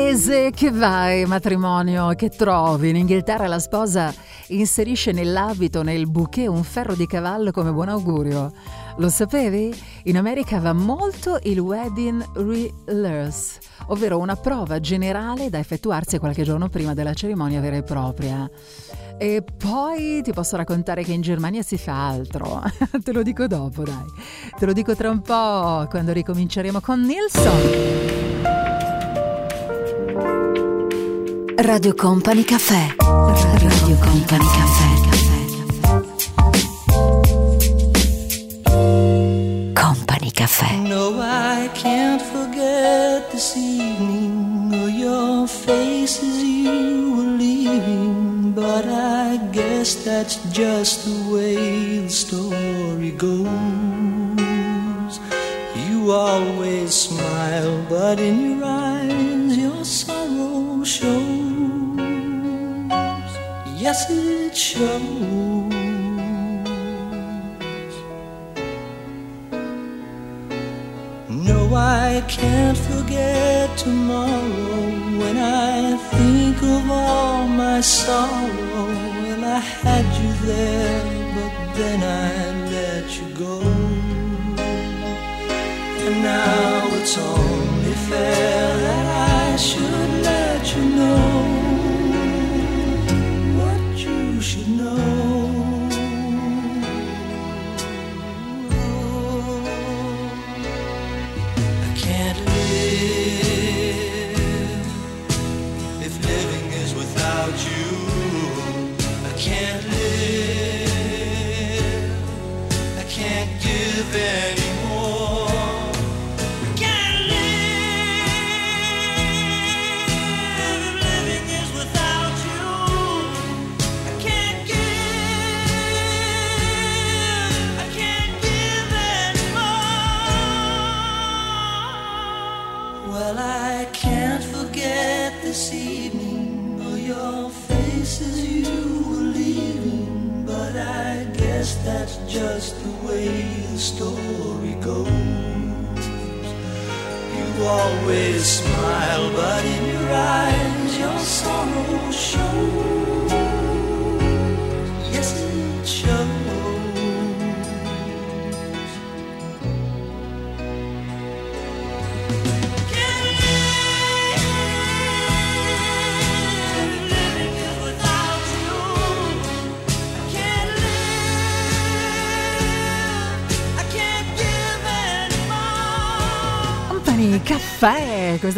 Già, paese che vai, matrimonio che trovi. In Inghilterra la sposa inserisce nell'abito, nel bouquet, un ferro di cavallo come buon augurio. Lo sapevi? In America va molto il wedding rehearse, ovvero una prova generale da effettuarsi qualche giorno prima della cerimonia vera e propria. E poi ti posso raccontare che in Germania si fa altro. Te lo dico dopo, dai. Te lo dico tra un po' quando ricominceremo con Nilsson. Radio Company Caffè. Radio Company Caffè. Company Caffè. No, I can't forget this evening or your face as you were leaving. But I guess that's just the way the story goes. You always smile, but in your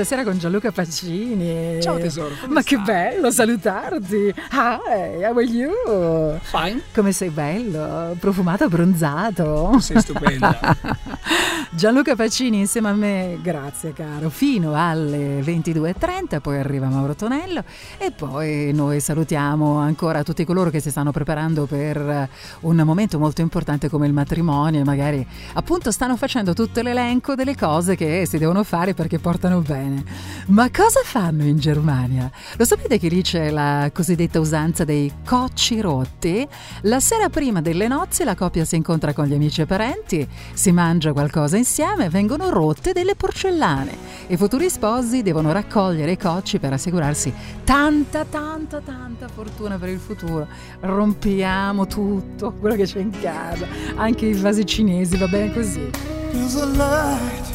Caffè, questa sera con Gianluca Pacini. Ciao, tesoro, Ma che bello salutarti. Hi, how are you? Fine. Come sei bello, profumato, abbronzato. Sei stupenda. Gianluca Pacini insieme a me, grazie caro, fino alle 22.30, poi arriva Mauro Tonello e poi noi salutiamo ancora tutti coloro che si stanno preparando per un momento molto importante come il matrimonio e magari appunto stanno facendo tutto l'elenco delle cose che si devono fare perché portano bene. Ma cosa fanno in Germania? Lo sapete che lì c'è la cosiddetta usanza dei cocci rotti? La sera prima delle nozze la coppia si incontra con gli amici e parenti, si mangia qualcosa insieme, vengono rotte delle porcellane. I futuri sposi devono raccogliere i cocci per assicurarsi tanta, tanta, tanta fortuna per il futuro. Rompiamo tutto quello che c'è in casa, anche i vasi cinesi, va bene così. There's a light,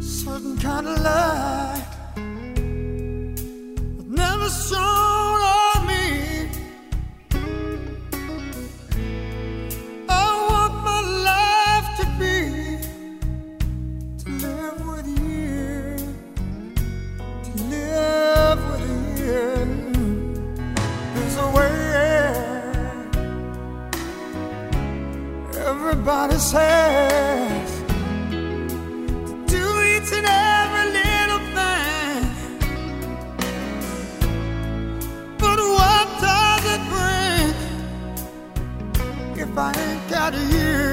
certain kind of light, that never shone Everybody says to do each and every little thing, but what does it bring if I ain't got you?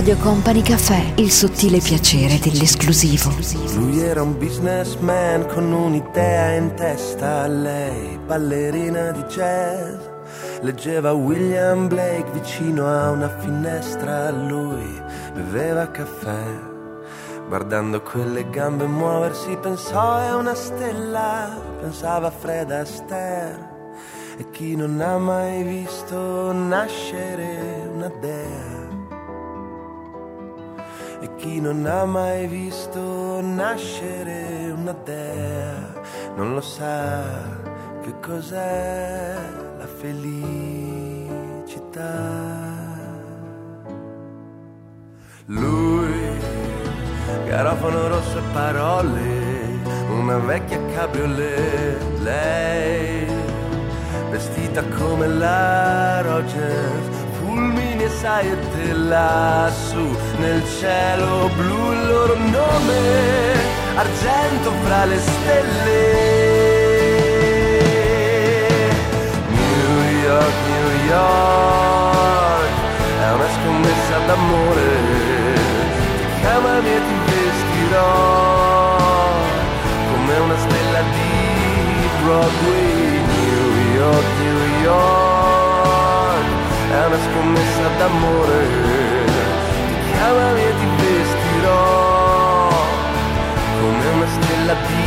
Radio Company Caffè, il sottile piacere dell'esclusivo. Lui era un businessman con un'idea in testa, lei ballerina di jazz. Leggeva William Blake vicino a una finestra, lui beveva caffè. Guardando quelle gambe muoversi pensò è una stella, pensava a Fred Astaire. E chi non ha mai visto nascere non ha mai visto nascere una dea non lo sa che cos'è la felicità. Lui, garofano rosso e parole, una vecchia cabriolet, lei, vestita come la Rogers, fulmini e saette lassù nel cielo blu il loro nome, argento fra le stelle. New York, New York, è una scommessa d'amore, ti chiamami e ti vestirò come una stella di Broadway, New York, New York, è scommessa d'amore, ti chiamami e ti vestirò come una stella di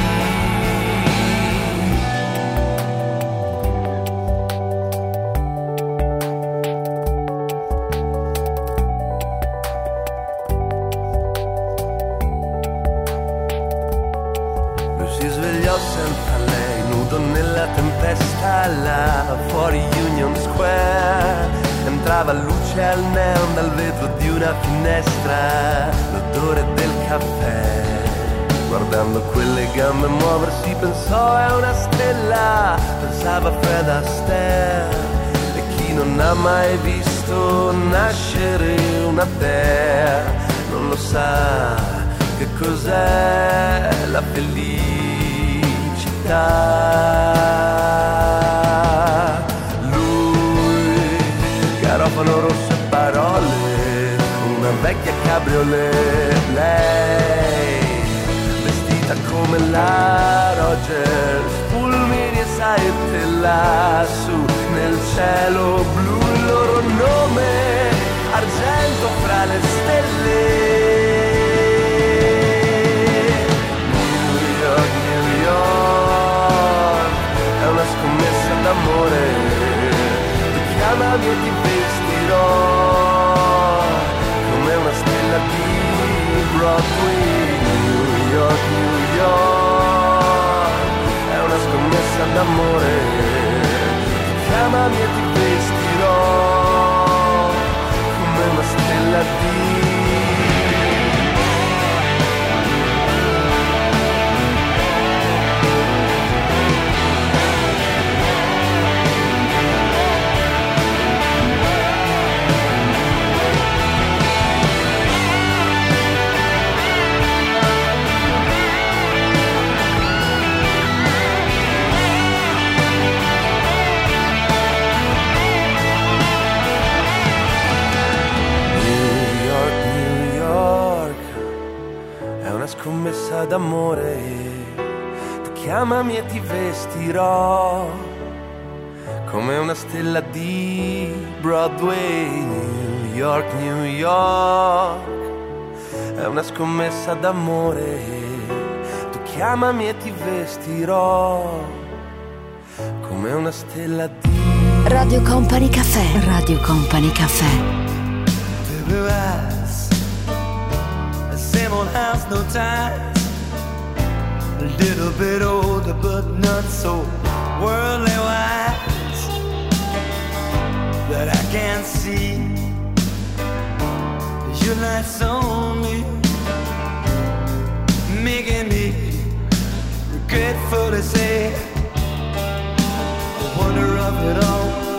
luce al neon dal vetro di una finestra, l'odore del caffè. Guardando quelle gambe muoversi pensò è una stella, pensava Fred Astaire. E chi non ha mai visto nascere una dea non lo sa che cos'è la felicità. Lui, garofano rosso vecchia cabriolet Lei, vestita come la Rogers Fulmini e saette lassù nel cielo blu Il loro nome, argento fra le stelle. D'amore. Ti chiamami e ti vestirò. New York, New York, è una scommessa d'amore, chiamami e ti vestirò come una stella di scommessa d'amore. Tu chiamami e ti vestirò come una stella di Broadway. New York, New York, è una scommessa d'amore. Tu chiamami e ti vestirò come una stella di Radio Company Caffè. Radio Company Caffè. House, no ties. A little bit older, but not so worldly wise. That I can't see your lights on me, making me regretfully say the wonder of it all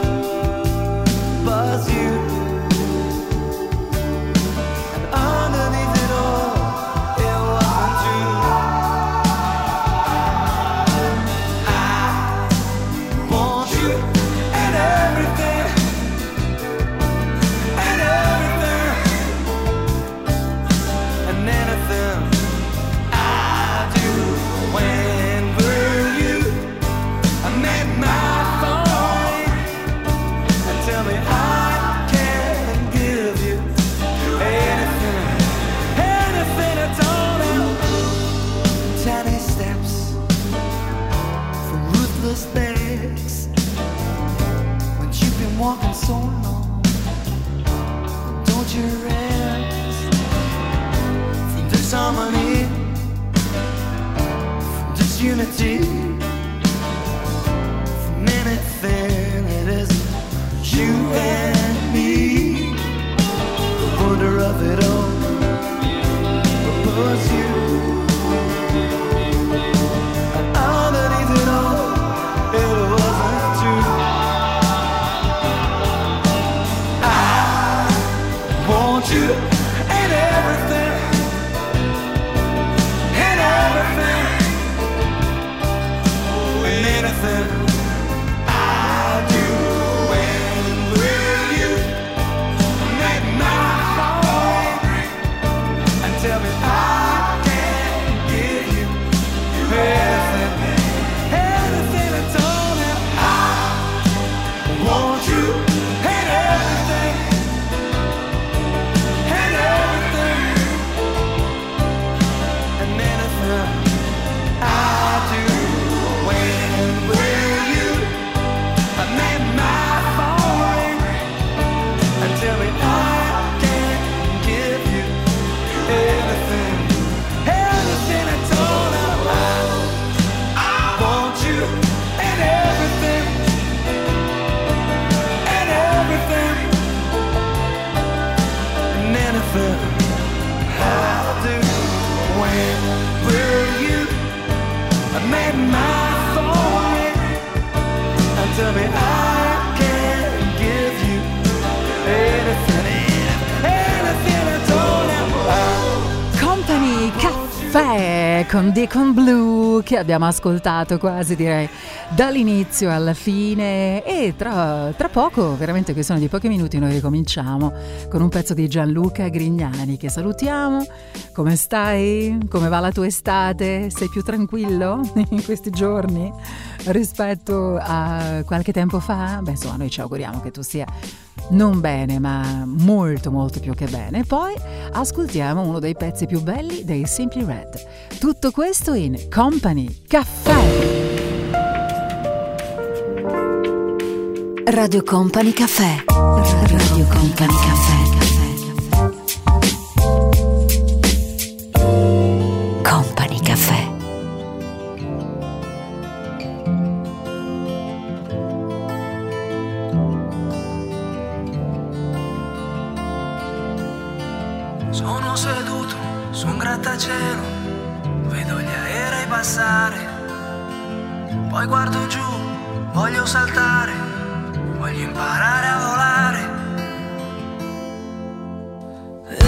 che abbiamo ascoltato quasi direi dall'inizio alla fine e tra, tra poco, veramente questione di pochi minuti, noi ricominciamo con un pezzo di Gianluca Grignani che salutiamo. Come stai? Come va la tua estate? Sei più tranquillo in questi giorni rispetto a qualche tempo fa, beh insomma noi ci auguriamo che tu sia non bene ma molto molto più che bene. Poi ascoltiamo uno dei pezzi più belli dei Simply Red. Tutto questo in Company Caffè. Radio Company Caffè. Radio Company Caffè. Poi guardo giù, voglio saltare, voglio imparare a volare. E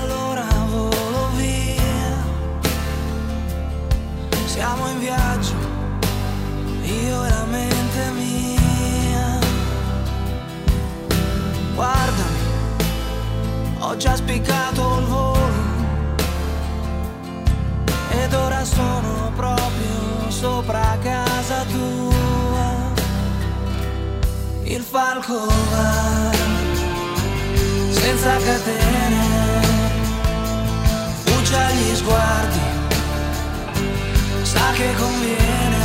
allora volo via. Siamo in viaggio, io e la mente mia. Guardami, ho già spiccato il volo ed ora sono sopra casa tua, il falco va senza catene, fugge gli sguardi, sa che conviene,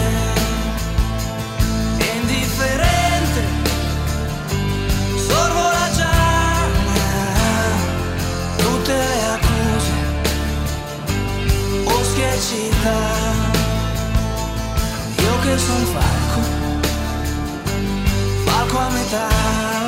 è indifferente, sorvola già tutte le accuse o schiacciate che son falco, falco a metà.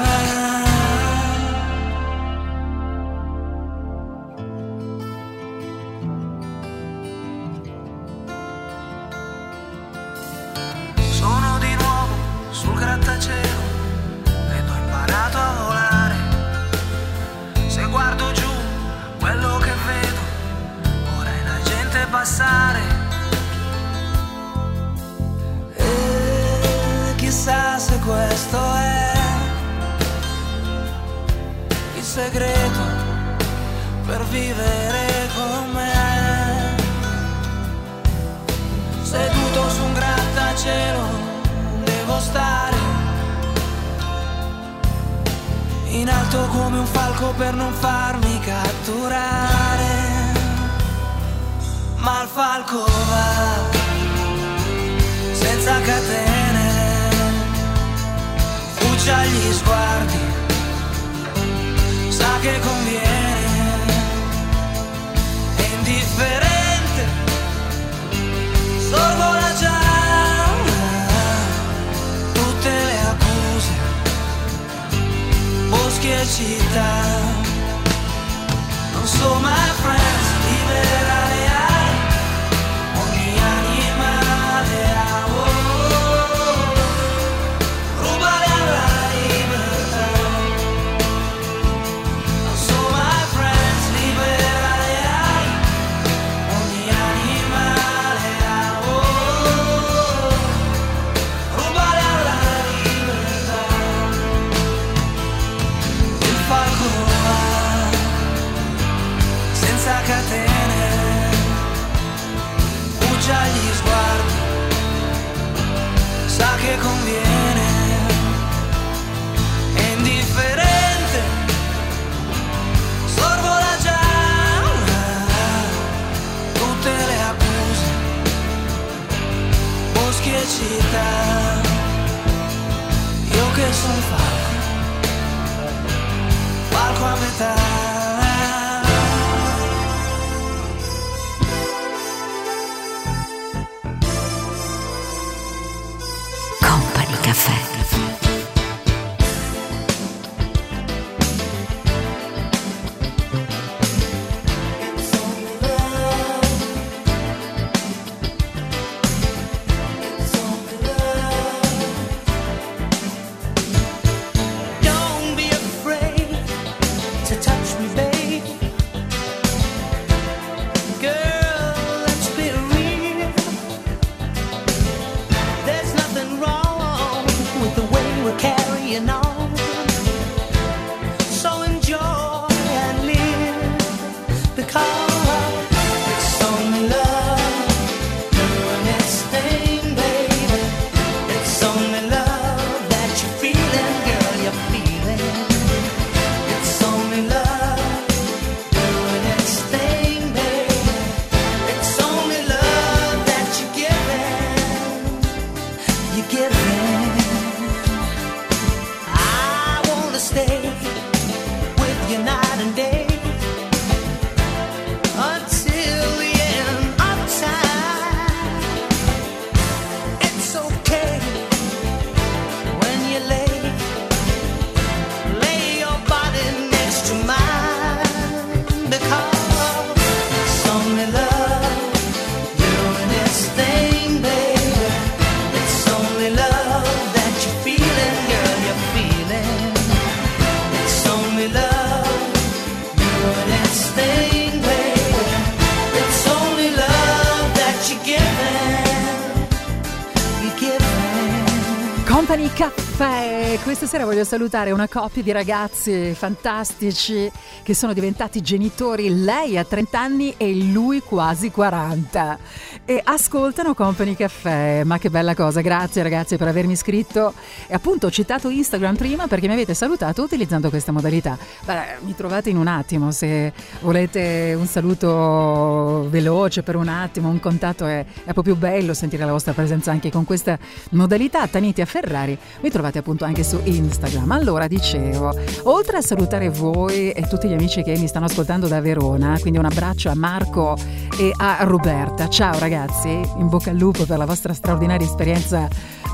Voglio salutare una coppia di ragazzi fantastici che sono diventati genitori, lei ha 30 anni e lui quasi 40 e ascoltano Company Caffè, ma che bella cosa, grazie ragazzi per avermi iscritto e appunto ho citato Instagram prima perché mi avete salutato utilizzando questa modalità. Beh, mi trovate in un attimo se volete un saluto veloce per un attimo, un contatto è, è proprio bello sentire la vostra presenza anche con questa modalità. Taniti a Ferrari, mi trovate appunto anche su Instagram. Allora dicevo, oltre a salutare voi e tutti gli amici che mi stanno ascoltando da Verona, quindi un abbraccio a Marco e a Roberta. Ciao ragazzi, in bocca al lupo per la vostra straordinaria esperienza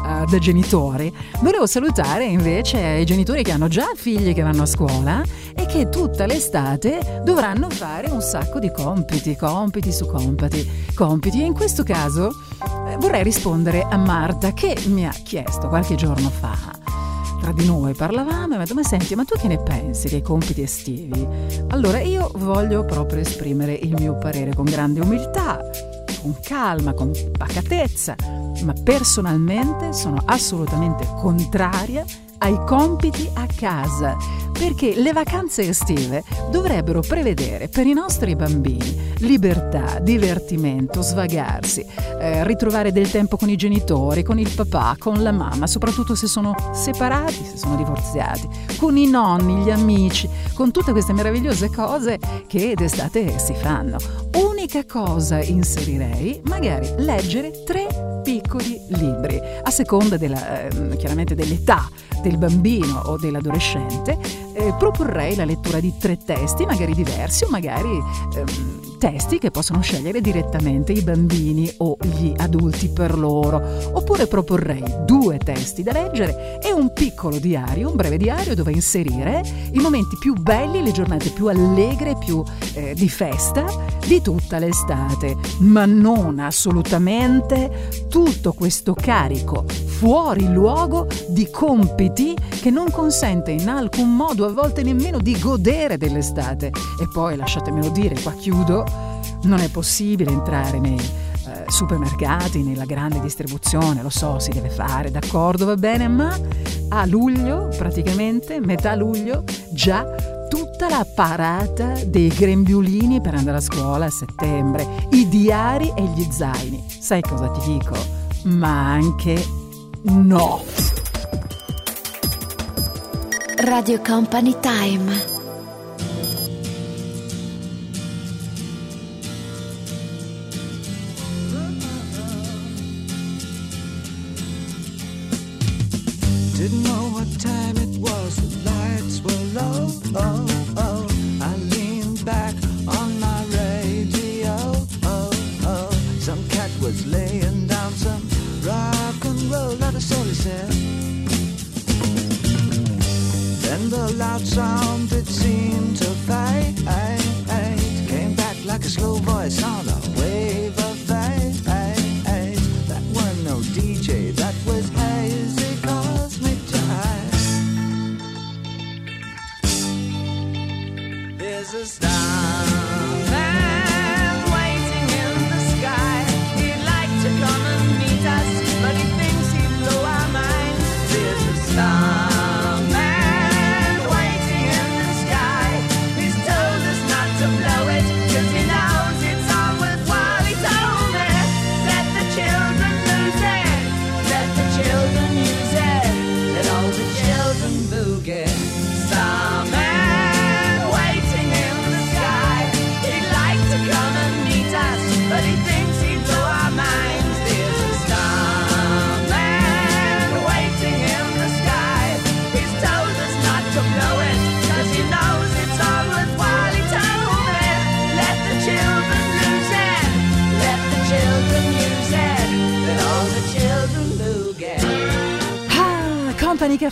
eh, da genitori. Volevo salutare invece i genitori che hanno già figli che vanno a scuola e che tutta l'estate dovranno fare un sacco di compiti, compiti su compiti, compiti. E in questo caso eh, vorrei rispondere a Marta che mi ha chiesto qualche giorno fa. Tra di noi parlavamo e mi ha detto: Ma senti, ma tu che ne pensi dei compiti estivi? Allora io voglio proprio esprimere il mio parere con grande umiltà, con calma, con pacatezza, ma personalmente sono assolutamente contraria ai compiti a casa, perché le vacanze estive dovrebbero prevedere per i nostri bambini libertà, divertimento, svagarsi, eh, ritrovare del tempo con i genitori, con il papà, con la mamma, soprattutto se sono separati, se sono divorziati, con i nonni, gli amici, con tutte queste meravigliose cose che d'estate si fanno. Unica cosa inserirei, magari leggere tre piccoli libri, a seconda della, ehm, chiaramente dell'età del bambino o dell'adolescente, eh, proporrei la lettura di tre testi, magari diversi o magari ehm, testi che possono scegliere direttamente i bambini o gli adulti per loro. Oppure proporrei due testi da leggere e un piccolo diario, un breve diario dove inserire i momenti più belli, le giornate più allegre, più eh, di festa di tutta l'estate, ma non assolutamente tutto questo carico fuori luogo di compiti che non consente in alcun modo a volte nemmeno di godere dell'estate. E poi lasciatemelo dire, qua chiudo, non è possibile entrare nei eh, supermercati, nella grande distribuzione, lo so, si deve fare, d'accordo, va bene, ma a luglio, praticamente, metà luglio, già tutta la parata dei grembiulini per andare a scuola a settembre, i diari e gli zaini. Sai cosa ti dico? Ma anche no. Radio Company Time.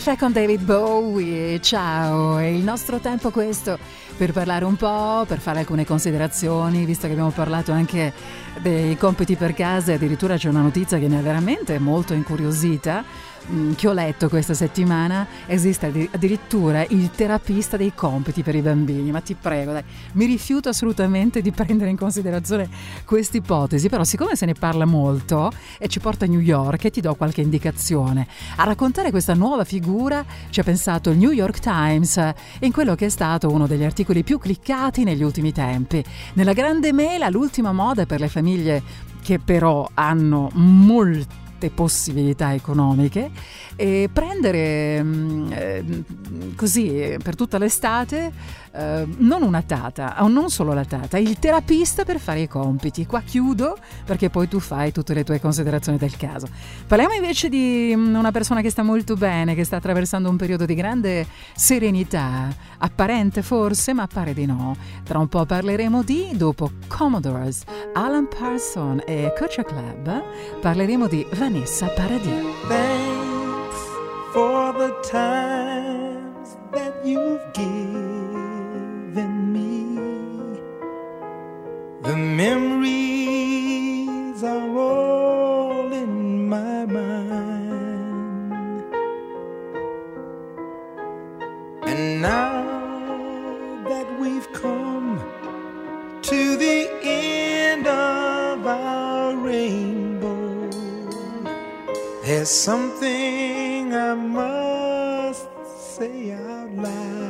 Caffè con David Bowie. Ciao, è il nostro tempo questo per parlare un po', per fare alcune considerazioni, visto che abbiamo parlato anche dei compiti per casa e addirittura c'è una notizia che mi ha veramente molto incuriosita che ho letto questa settimana, esiste addi- addirittura il terapista dei compiti per i bambini, ma ti prego, dai, mi rifiuto assolutamente di prendere in considerazione questa ipotesi, però siccome se ne parla molto e ci porta a New York e ti do qualche indicazione, a raccontare questa nuova figura ci ha pensato il New York Times in quello che è stato uno degli articoli più cliccati negli ultimi tempi. Nella grande mela, l'ultima moda per le famiglie che però hanno molte possibilità economiche e prendere mm, eh, così per tutta l'estate eh, non una tata, o non solo la tata, il terapista per fare i compiti. Qua chiudo perché poi tu fai tutte le tue considerazioni del caso. Parliamo invece di mm, una persona che sta molto bene, che sta attraversando un periodo di grande serenità, apparente forse, ma pare di no. Tra un po' parleremo di, dopo Commodores, Alan Parson e Culture Club, parleremo di Vanessa Paradis. Thanks for the times that you've given me. The memories are all in my mind. And now that we've come to the end of our rainbow. There's something I must say out loud.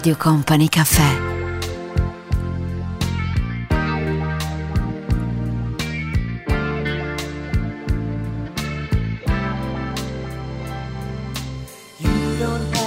Radio Company Caffè. You don't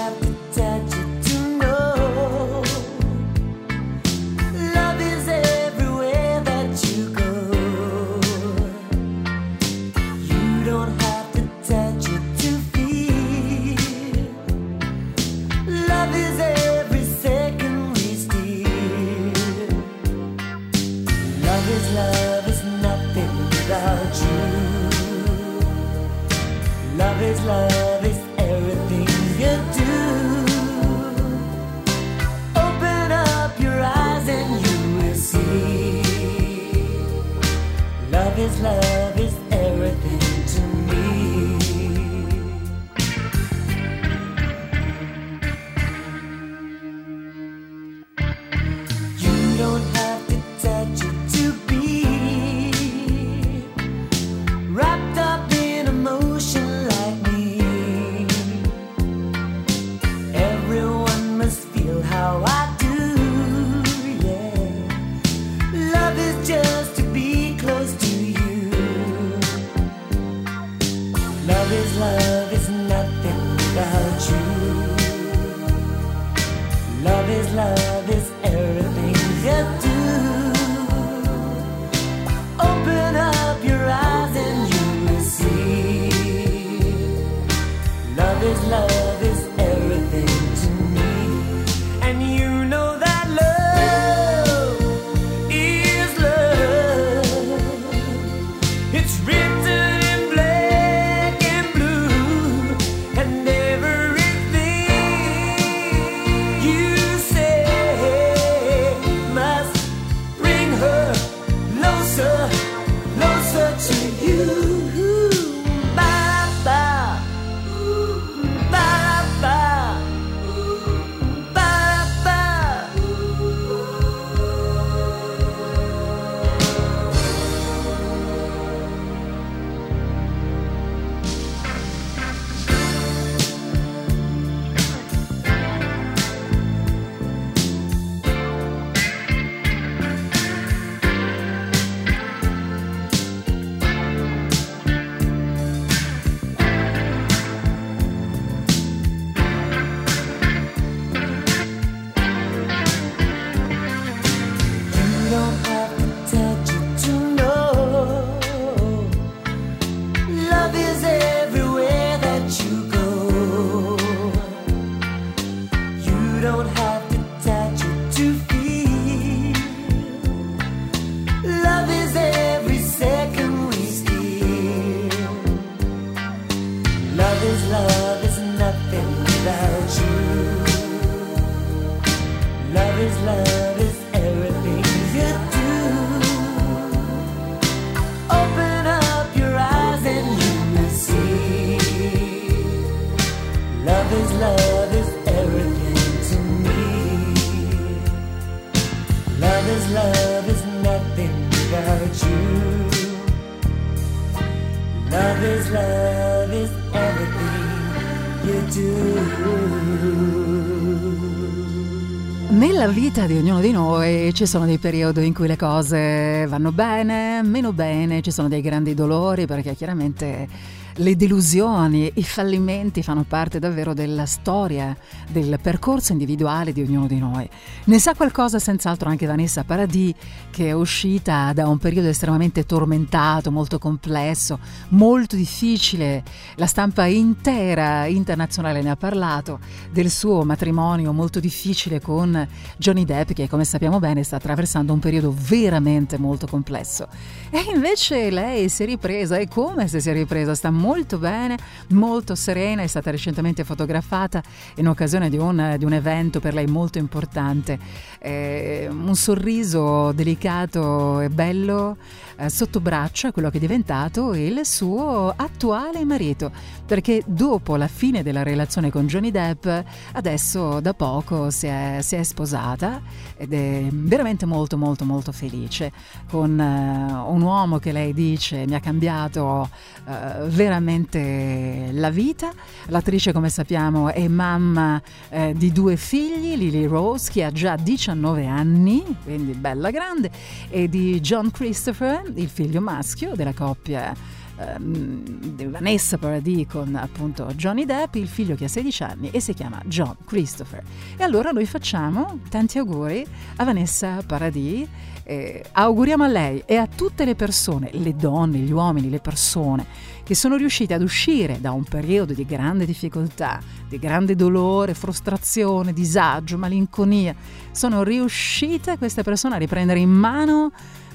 vita di ognuno di noi ci sono dei periodi in cui le cose vanno bene, meno bene, ci sono dei grandi dolori perché chiaramente le delusioni, i fallimenti fanno parte davvero della storia, del percorso individuale di ognuno di noi. Ne sa qualcosa senz'altro anche Vanessa Paradis che è uscita da un periodo estremamente tormentato, molto complesso, molto difficile. La stampa intera internazionale ne ha parlato del suo matrimonio molto difficile con Johnny Depp che come sappiamo bene sta attraversando un periodo veramente molto complesso. E invece lei si è ripresa, e come se si è ripresa? Sta molto bene, molto serena, è stata recentemente fotografata in occasione di un, di un evento per lei molto importante. Eh, un sorriso delicato e bello eh, sotto braccio è quello che è diventato il suo attuale marito, perché dopo la fine della relazione con Johnny Depp, adesso da poco si è, si è sposata ed è veramente molto molto molto felice. Con eh, un uomo che lei dice mi ha cambiato eh, veramente la vita. L'attrice come sappiamo è mamma eh, di due figli, Lily Rose che ha già 19 anni, quindi bella grande, e di John Christopher, il figlio maschio della coppia ehm, Vanessa Paradis con appunto Johnny Depp, il figlio che ha 16 anni e si chiama John Christopher. E allora noi facciamo tanti auguri a Vanessa Paradis. eh, auguriamo a lei e a tutte le persone, le donne, gli uomini, le persone che sono riuscite ad uscire da un periodo di grande difficoltà, di grande dolore, frustrazione, disagio, malinconia. Sono riuscite queste persone a riprendere in mano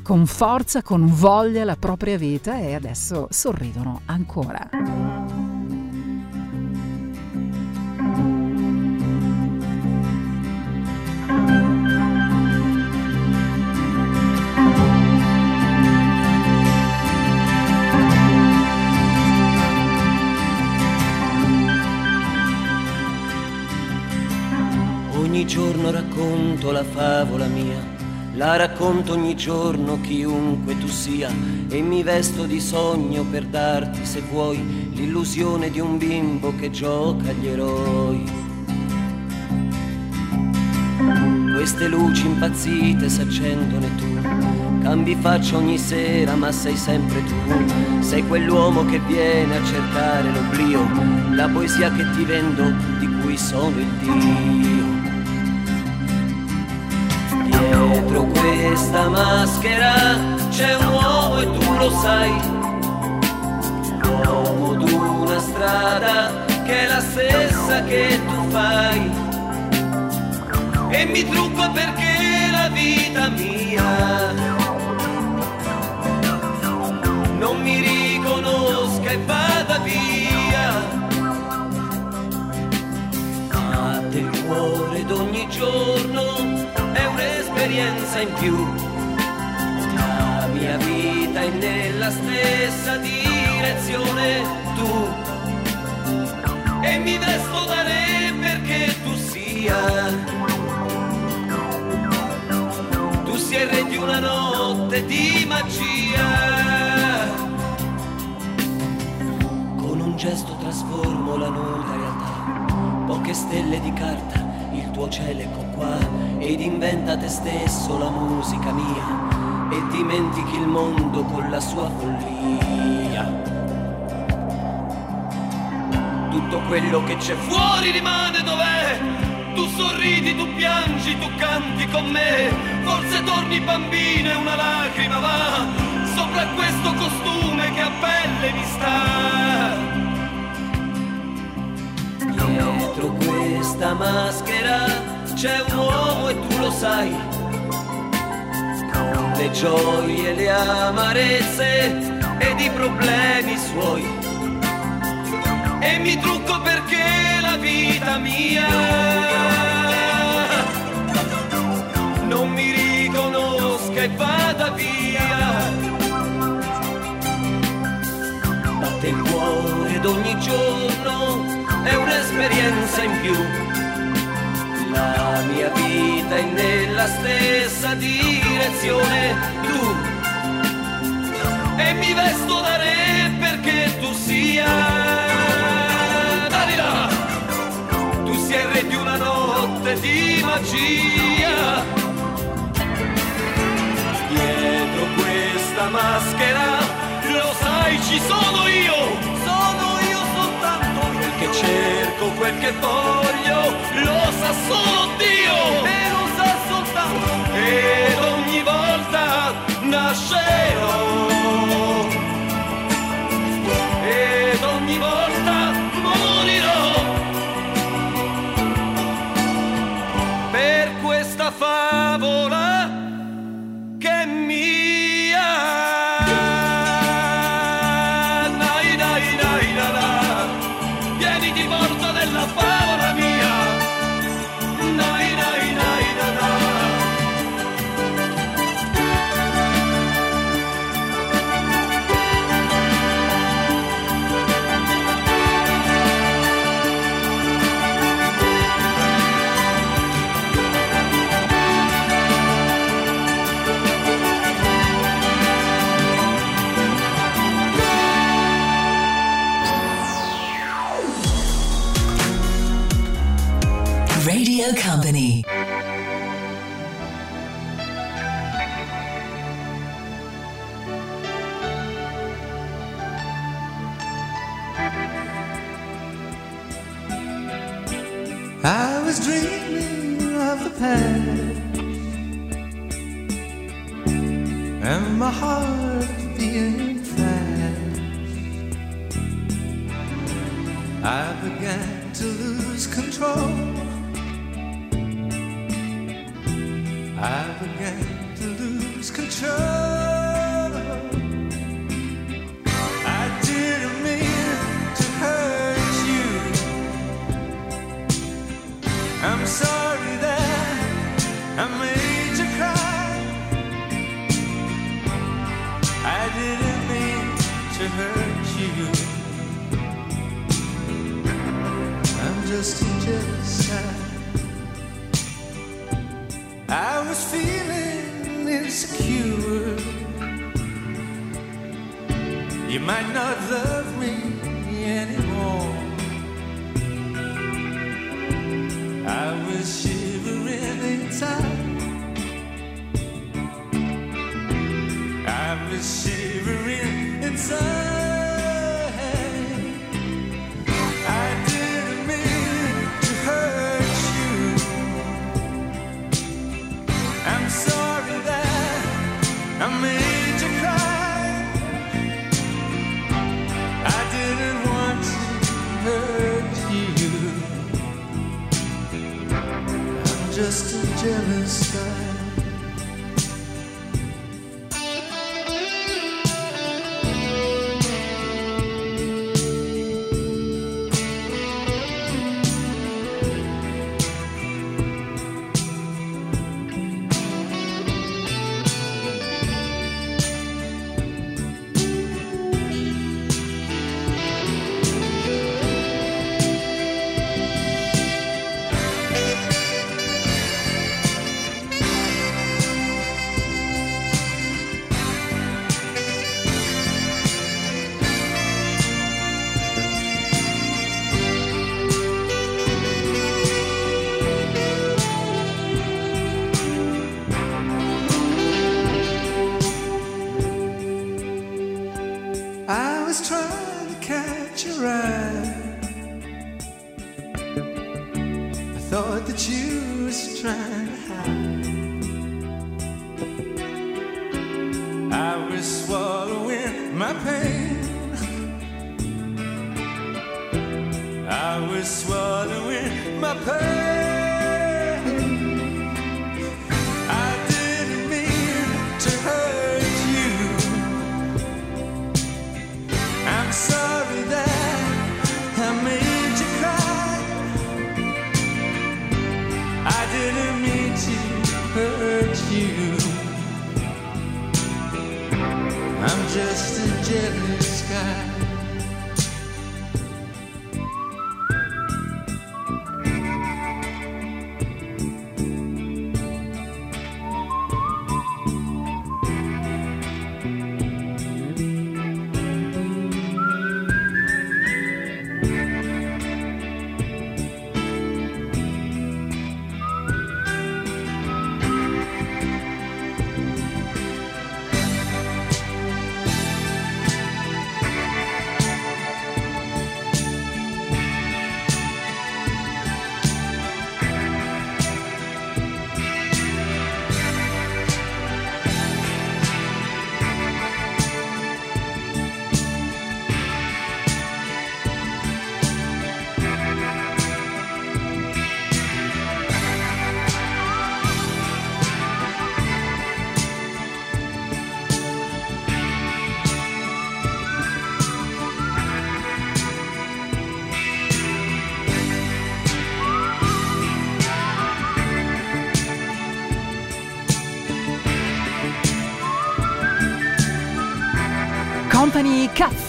con forza, con voglia la propria vita e adesso sorridono ancora. Ogni giorno racconto la favola mia, la racconto ogni giorno chiunque tu sia e mi vesto di sogno per darti se vuoi l'illusione di un bimbo che gioca agli eroi. Queste luci impazzite s'accendono e tu cambi faccia ogni sera ma sei sempre tu, sei quell'uomo che viene a cercare l'oblio, la poesia che ti vendo di cui sono il Dio. Dietro questa maschera c'è un uomo e tu lo sai, l'uomo d'una strada che è la stessa che tu fai. E mi trucco perché la vita mia non mi riconosca e vada via. Ma del cuore d'ogni giorno è un'esperienza in più. La mia vita è nella stessa direzione tu. E mi vesto da re perché tu sia. Tu sia il re di una notte di magia. Con un gesto trasformo la nuda realtà. Poche stelle di carta, tuo cielo ecco qua. Ed inventa te stesso la musica mia. E dimentichi il mondo con la sua follia. Tutto quello che c'è fuori rimane dov'è. Tu sorridi, tu piangi, tu canti con me. Forse torni bambino e una lacrima va sopra questo costume che a pelle mi sta. Dietro questa maschera c'è un uomo e tu lo sai. Le gioie, le amarezze ed i problemi suoi. E mi trucco perché la vita mia non mi riconosca e vada via. Batte il cuore ed ogni giorno è un'esperienza in più. La mia vita è nella stessa direzione tu. E mi vesto da re perché tu sia Dalila. Tu sei re di una notte di magia. Dietro questa maschera lo sai ci sono io cerco quel che voglio, lo sa solo Dio e lo sa soltanto, ed ogni volta nascerò. past. And my heart being fast I began to lose control. I began to lose control. just jealous I was feeling insecure. You might not love me anymore. I was shivering inside. I was shivering inside. jealous sky.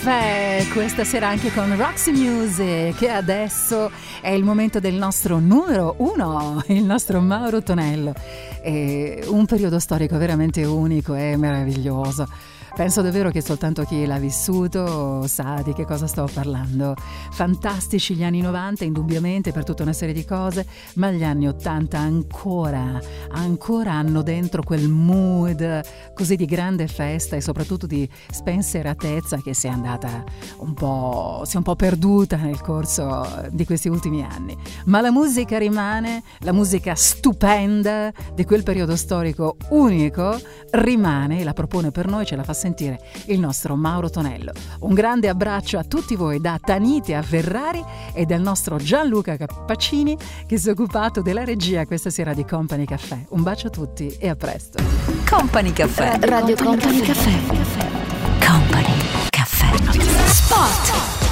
Caffè, questa sera anche con Roxy Music, che adesso è il momento del nostro numero uno, il nostro Mauro Tonello. È un periodo storico veramente unico e meraviglioso. Penso davvero che soltanto chi l'ha vissuto sa di che cosa sto parlando. Fantastici gli anni 90, indubbiamente per tutta una serie di cose, ma gli anni 80 ancora, ancora hanno dentro quel mood così di grande festa e soprattutto di spensieratezza che si è andata un po', si è un po' perduta nel corso di questi ultimi anni. Ma la musica rimane, la musica stupenda di quel periodo storico unico rimane e la propone per noi, ce la fa sentire il nostro Mauro Tonello. Un grande abbraccio a tutti voi da Taniti a Ferrari e del nostro Gianluca Cappacini che si è occupato della regia questa sera di Company Caffè. Un bacio a tutti e a presto. Company Caffè. Radio Company Caffè. Company Caffè. Spot.